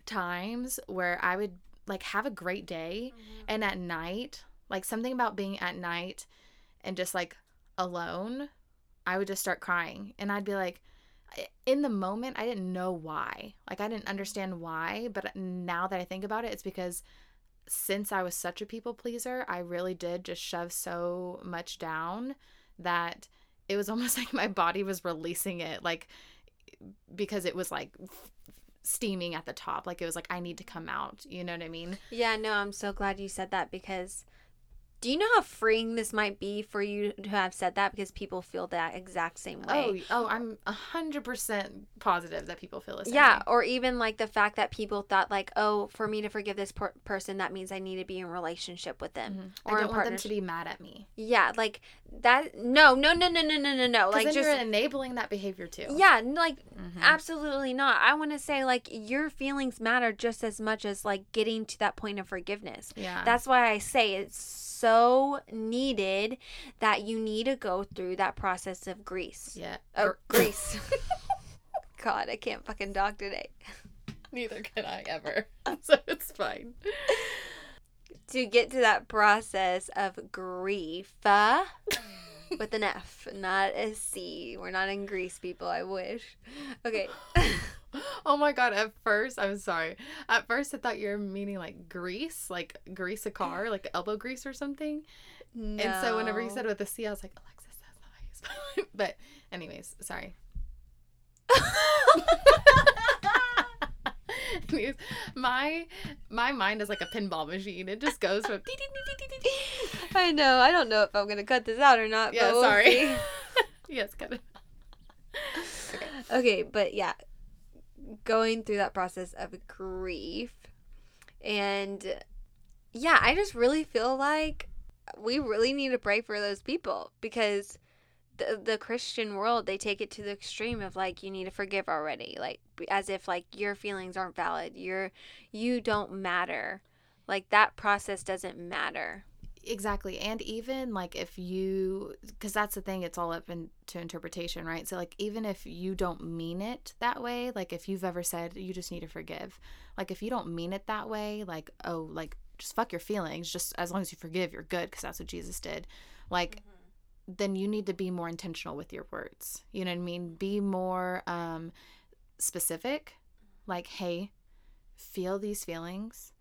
times where I would like have a great day mm-hmm. and at night, like something about being at night and just like alone, I would just start crying and I'd be like in the moment I didn't know why. Like I didn't understand why, but now that I think about it, it's because since I was such a people pleaser, I really did just shove so much down that it was almost like my body was releasing it like because it was like steaming at the top. Like it was like I need to come out. You know what I mean? Yeah, no, I'm so glad you said that because do you know how freeing this might be for you to have said that because people feel that exact same way? oh oh I'm a hundred percent positive that people feel the same yeah, way. or even like the fact that people thought like, oh, for me to forgive this per- person, that means I need to be in relationship with them Mhm. or I don't want them to be mad at me Yeah, like that. No, no, no, no, no, no, no, no. Like then just you're enabling that behavior too yeah, like Mhm. absolutely not. I want to say like your feelings matter just as much as like getting to that point of forgiveness. yeah That's why I say it's so needed that you need to go through that process of grease. yeah Oh, Gr- grease. God, I can't fucking talk today. neither can I ever so it's fine To get to that process of grief uh, with an F, not a C. We're not in Greece, people. I wish. Okay. Oh my god, at first, I'm sorry. At first I thought you were meaning like grease, like grease a car, like elbow grease or something. No. And so whenever you said it with a C, I was like, Alexis, that's not how you spell it. But anyways, sorry. My my mind is like a pinball machine. It just goes from I know. I don't know if I'm gonna cut this out or not. Yeah, but we'll sorry. yes, got it. Okay. okay, but yeah, going through that process of grief, and yeah, I just really feel like we really need to pray for those people because the the Christian world they take it to the extreme of like you need to forgive already, like as if like your feelings aren't valid, you're you don't matter, like that process doesn't matter. Exactly. And even like if you, because that's the thing, it's all up into interpretation, right? So, like, even if you don't mean it that way, like if you've ever said you just need to forgive, like if you don't mean it that way, like, oh, like just fuck your feelings, just as long as you forgive, you're good, because that's what Jesus did. Like, then you need to be more intentional with your words. You know what I mean? Be more um, specific. Like, hey, feel these feelings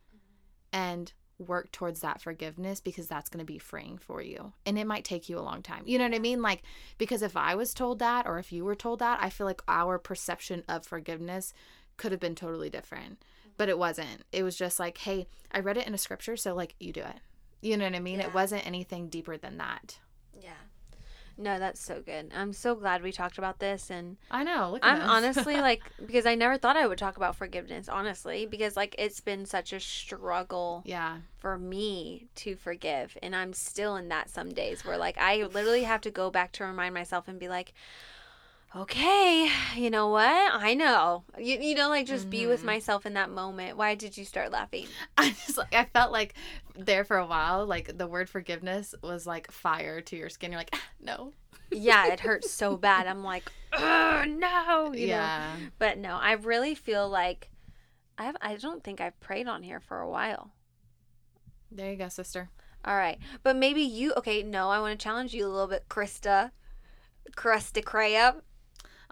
and work towards that forgiveness because that's going to be freeing for you. And it might take you a long time. You know what I mean? Like, because if I was told that or if you were told that, I feel like our perception of forgiveness could have been totally different. But it wasn't. It was just like, hey, I read it in a scripture, so like you do it. You know what I mean? Yeah. It wasn't anything deeper than that. Yeah. No, that's so good. I'm so glad we talked about this and I know. Look at I'm us. honestly like because I never thought I would talk about forgiveness, honestly, because like it's been such a struggle yeah. for me to forgive and I'm still in that some days where like I literally have to go back to remind myself and be like okay, you know what? I know. You, you know like just be with Mhm. myself in that moment. Why did you start laughing? I just like I felt like there for a while, like the word forgiveness was like fire to your skin. You're like, "Ah, no. Yeah, it hurts so bad. I'm like, oh no, you know. yeah. But no, I really feel like I have, I don't think I've prayed on here for a while. There you go, sister. All right. But maybe you okay, no, I want to challenge you a little bit, Krista. Krista Crab.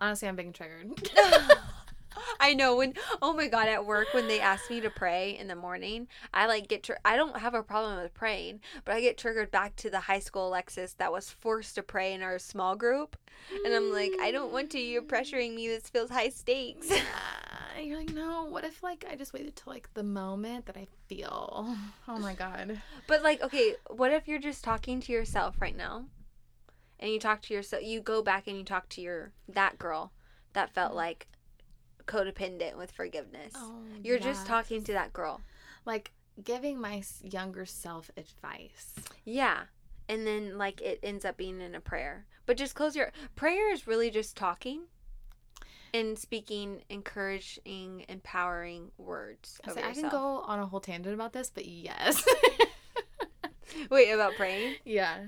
Honestly, I'm being triggered. I know when oh my god at work when they ask me to pray in the morning I like get tr- I don't have a problem with praying but I get triggered back to the high school Alexis that was forced to pray in our small group and I'm like I don't want to you're pressuring me this feels high stakes Yeah, You're like, no. What if like I just waited till like the moment that I feel? Oh my god. But like, okay, what if you're just talking to yourself right now, and you talk to yourself, you go back and you talk to your that girl that felt mm-hmm. like codependent with forgiveness. Oh, you're just talking to that girl. Like giving my younger self advice. Yeah. And then like it ends up being in a prayer. But just close your prayer is really just talking and speaking encouraging, empowering words. I, Over say, I can go on a whole tangent about this, but yes. Wait, about praying? yeah.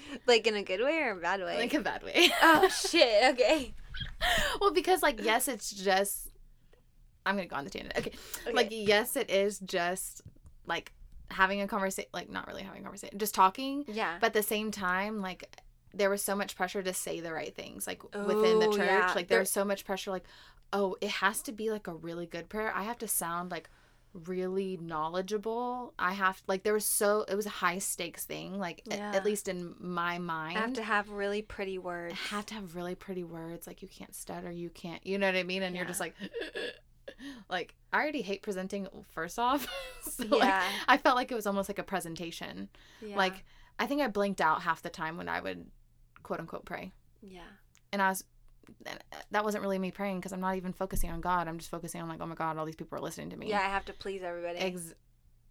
Like in a good way or a bad way? Like a bad way. oh shit, okay. well, because like yes, it's just I'm gonna go on the tangent. Okay. Okay. Like yes, it is just like having a conversation like not really having a conversation, just talking. Yeah. But at the same time, like there was so much pressure to say the right things, like within the Oh, church. yeah. Like there There- was so much pressure, like, oh, it has to be like a really good prayer. I have to sound like really knowledgeable. I have like there was so it was a high stakes thing, like Yeah. at least in my mind. I have to have really pretty words. I have to have really pretty words. Like you can't stutter, you can't, you know what I mean? And you're just like, like I already hate presenting. First off, so like Yeah. I felt like it was almost like a presentation. Yeah. Like I think I blinked out half the time when I would quote unquote pray, yeah. and I was. That wasn't really me praying because I'm not even focusing on God. I'm just focusing on like, oh my God, all these people are listening to me. Yeah, I have to please everybody. Ex-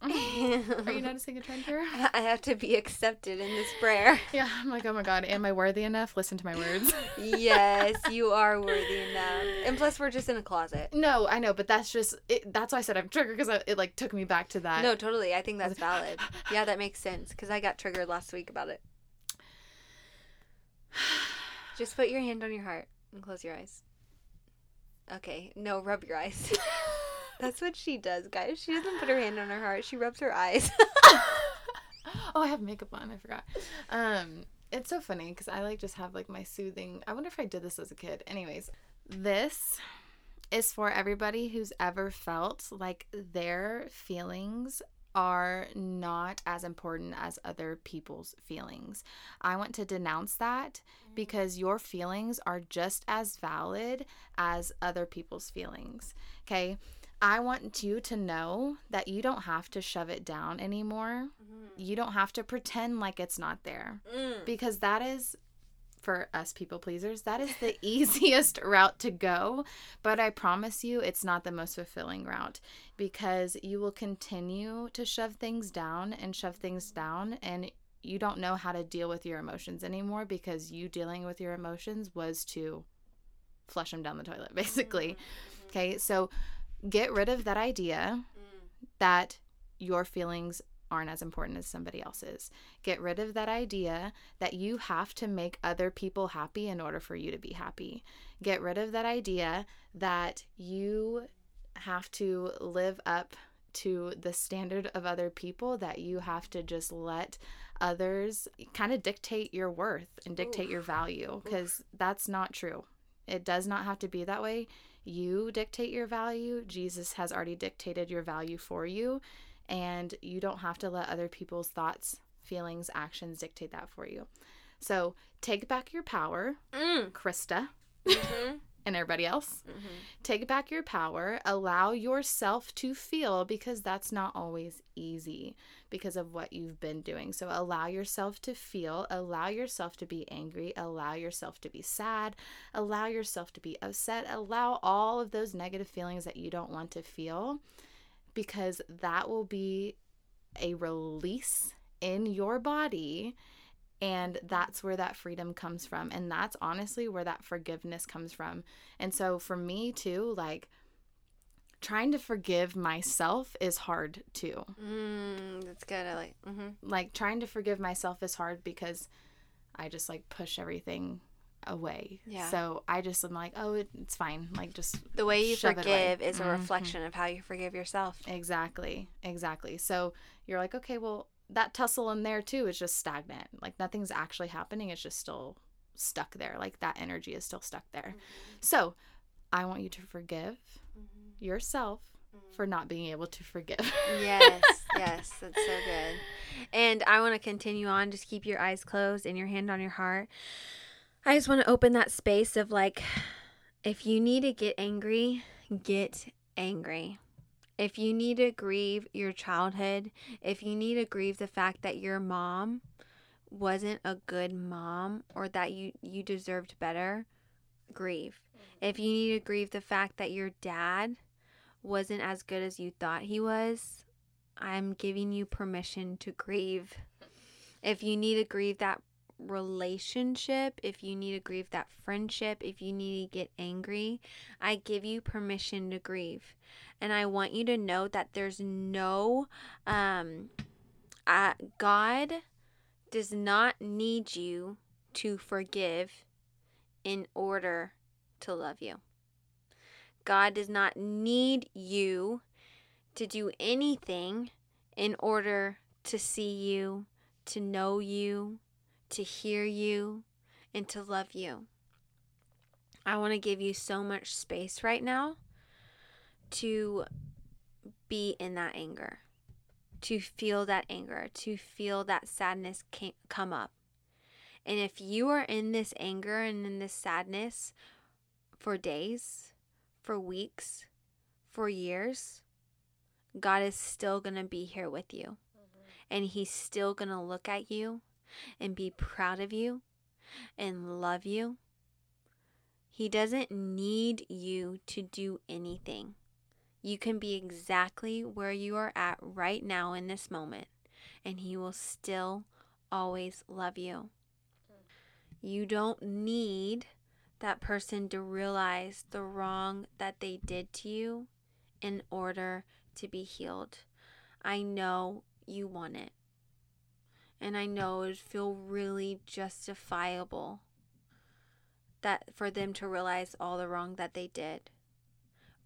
are you noticing a trend here? I have to be accepted in this prayer. Yeah, I'm like, oh my God, am I worthy enough? Listen to my words. yes, you are worthy enough. And plus, we're just in a closet. No, I know, but that's just it, that's why I said I'm triggered because it like took me back to that. No, totally. I think that's ah, valid. Ah, ah. Yeah, that makes sense because I got triggered last week about it. Just put your hand on your heart and close your eyes. Okay, no, rub your eyes. That's what she does, guys. She doesn't put her hand on her heart. She rubs her eyes. oh, I have makeup on. I forgot. Um, it's so funny because I like just have like my soothing. I wonder if I did this as a kid. Anyways, this is for everybody who's ever felt like their feelings are not as important as other people's feelings. I want to denounce that because your feelings are just as valid as other people's feelings. Okay? I want you to know that you don't have to shove it down anymore. You don't have to pretend like it's not there Mm. because that is for us people pleasers that is the easiest route to go. But i promise you it's not the most fulfilling route because you will continue to shove things down and shove things down and you don't know how to deal with your emotions anymore because you dealing with your emotions was to flush them down the toilet basically. Mm-hmm. Mm-hmm. Okay so get rid of that idea mm. that your feelings aren't as important as somebody else's. Get rid of that idea that you have to make other people happy in order for you to be happy. Get rid of that idea that you have to live up to the standard of other people, that you have to just let others kind of dictate your worth and dictate your value because that's not true. It does not have to be that way. You dictate your value. Jesus has already dictated your value for you and you don't have to let other people's thoughts, feelings, actions dictate that for you. So take back your power, Mm. Krista, Mhm. and everybody else. Mhm. Take back your power, allow yourself to feel because that's not always easy because of what you've been doing. So allow yourself to feel, allow yourself to be angry, allow yourself to be sad, allow yourself to be upset, allow all of those negative feelings that you don't want to feel because that will be a release in your body and that's where that freedom comes from and that's honestly where that forgiveness comes from and so for me too like trying to forgive myself is hard too Mm, that's good. I like. hmm like trying to forgive myself is hard because i just like push everything away Yeah. so i just am like oh it, it's fine like just The way you Shove it away. forgive is a Mhm. reflection of how you forgive yourself. Exactly. Exactly. So you're like, okay, well, that tussle in there too is just stagnant. Like nothing's actually happening. It's just still stuck there. Like that energy is still stuck there. Mm-hmm. So I want you to forgive mm-hmm. yourself mm-hmm. for not being able to forgive. yes, yes, that's so good. And I want to continue on. Just keep your eyes closed and your hand on your heart. I just want to open that space of like, if you need to get angry, get angry. If you need to grieve your childhood, if you need to grieve the fact that your mom wasn't a good mom or that you you deserved better, grieve. Mm-hmm. If you need to grieve the fact that your dad wasn't as good as you thought he was, I'm giving you permission to grieve. If you need to grieve that relationship, if you need to grieve that friendship, if you need to get angry, I give you permission to grieve. And I want you to know that there's no, um, uh, God does not need you to forgive in order to love you. God does not need you to do anything in order to see you, to know you, to hear you, and to love you. I want to give you so much space right now to be in that anger, to feel that anger, to feel that sadness come up. And if you are in this anger and in this sadness for days, for weeks, for years, God is still going to be here with you. Mm-hmm. And He's still going to look at you and be proud of you and love you. He doesn't need you to do anything. You can be exactly where you are at right now in this moment, and He will still always love you. You don't need that person to realize the wrong that they did to you in order to be healed. I know you want it. And I know it would feel really justifiable that for them to realize all the wrong that they did.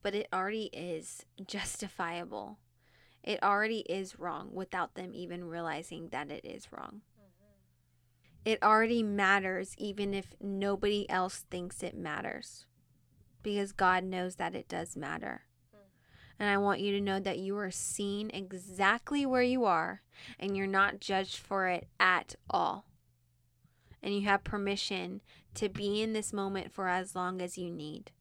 But it already is justifiable. It already is wrong without them even realizing that it is wrong. Mm-hmm. It already matters even if nobody else thinks it matters. Because God knows that it does matter. And I want you to know that you are seen exactly where you are and you're not judged for it at all. And you have permission to be in this moment for as long as you need.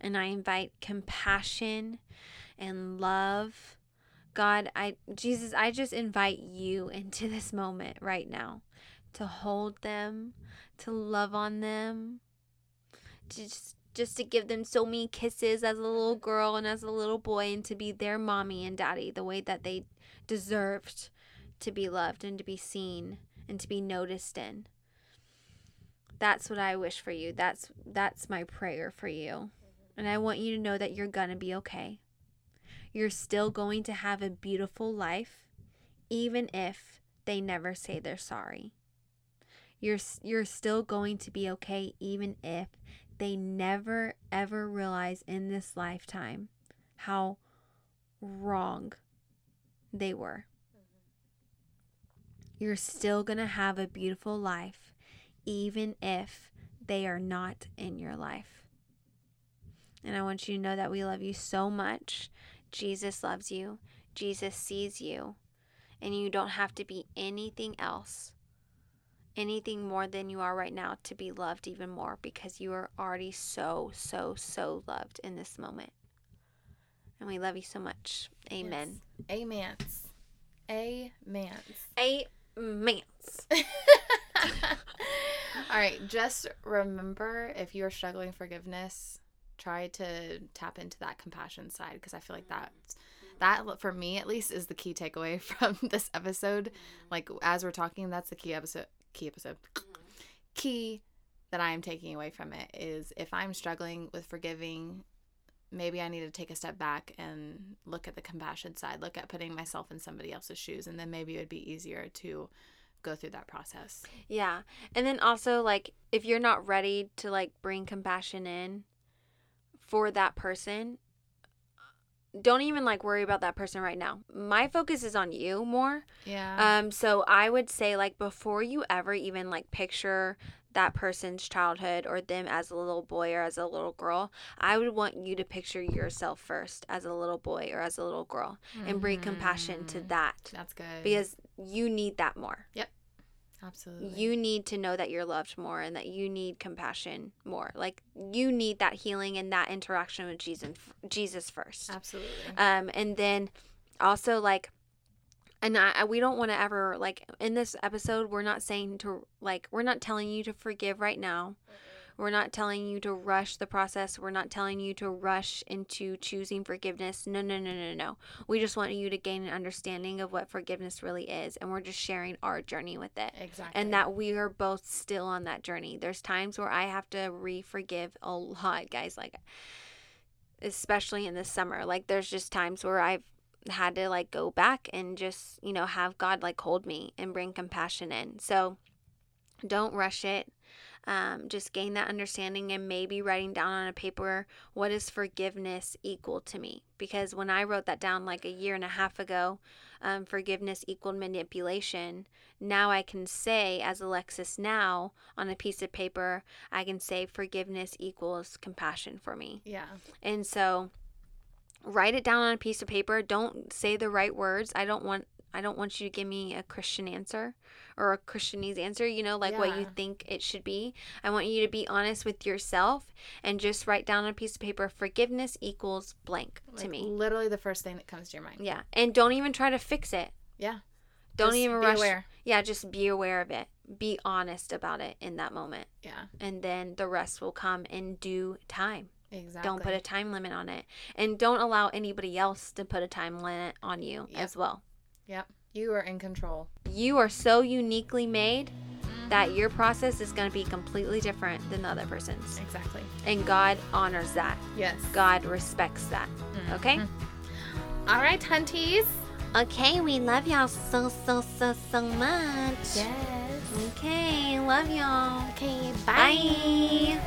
And I invite compassion and love. God, I Jesus, I just invite you into this moment right now to hold them, to love on them, to just just to give them so many kisses as a little girl and as a little boy and to be their mommy and daddy the way that they deserved to be loved and to be seen and to be noticed in. That's what I wish for you. That's that's my prayer for you. And I want you to know that you're going to be okay. You're still going to have a beautiful life even if they never say they're sorry. You're you're still going to be okay even if they never ever realize in this lifetime how wrong they were. You're still going to have a beautiful life, even if they are not in your life. And I want you to know that we love you so much. Jesus loves you, Jesus sees you, and you don't have to be anything else anything more than you are right now to be loved even more because you are already so, so, so loved in this moment. And we love you so much. Amen. Yes. Amen. Amen. Amen. All right, just remember if you are struggling forgiveness, try to tap into that compassion side because I feel like mm-hmm. that's that for me at least is the key takeaway from this episode. Like as we're talking, that's the key episode key episode. Mm-hmm. Key that I am taking away from it is if I'm struggling with forgiving, maybe I need to take a step back and look at the compassion side, look at putting myself in somebody else's shoes, and then maybe it would be easier to go through that process. Yeah. And then also, like, if you're not ready to, like, bring compassion in for that person, don't even like worry about that person right now. My focus is on you more. Yeah. Um so I would say like before you ever even like picture that person's childhood or them as a little boy or as a little girl, I would want you to picture yourself first as a little boy or as a little girl mm-hmm. and bring compassion to mm-hmm. that. That's good. Because you need that more. Yep. Absolutely. You need to know that you're loved more and that you need compassion more. Like you need that healing and that interaction with Jesus Jesus first. Absolutely. Um and then also like and I, we don't want to ever like in this episode we're not saying to like we're not telling you to forgive right now. We're not telling you to rush the process. We're not telling you to rush into choosing forgiveness. No, no, no, no, no. We just want you to gain an understanding of what forgiveness really is. And we're just sharing our journey with it. Exactly. And that we are both still on that journey. There's times where I have to re forgive a lot, guys. Like, especially in the summer. Like, there's just times where I've had to like go back and just, you know, have God like hold me and bring compassion in. So don't rush it. Um, just gain that understanding and maybe writing down on a paper what is forgiveness equal to me because when i wrote that down like a year and a half ago um, forgiveness equaled manipulation now i can say as alexis now on a piece of paper i can say forgiveness equals compassion for me yeah. and so write it down on a piece of paper. Don't say the right words. I don't want I don't want you to give me a Christian answer or a Christianese answer, you know, like what you think it should be. I want you to be honest with yourself and just write down on a piece of paper forgiveness equals blank to me. Literally the first thing that comes to your mind. Yeah. And don't even try to fix it. Yeah. Don't Just even be rush. aware. Yeah, just be aware of it. Be honest about it in that moment. Yeah. And then the rest will come in due time. Exactly. Don't put a time limit on it. And don't allow anybody else to put a time limit on you Yep. as well. Yep. You are in control. You are so uniquely made that your process is going to be completely different than the other person's. Exactly. And God honors that. Yes. God respects that. Mm-hmm. Okay? All right, hunties. Okay, we love y'all so, so, so, so much. Yes. Okay, love y'all. Okay. Bye.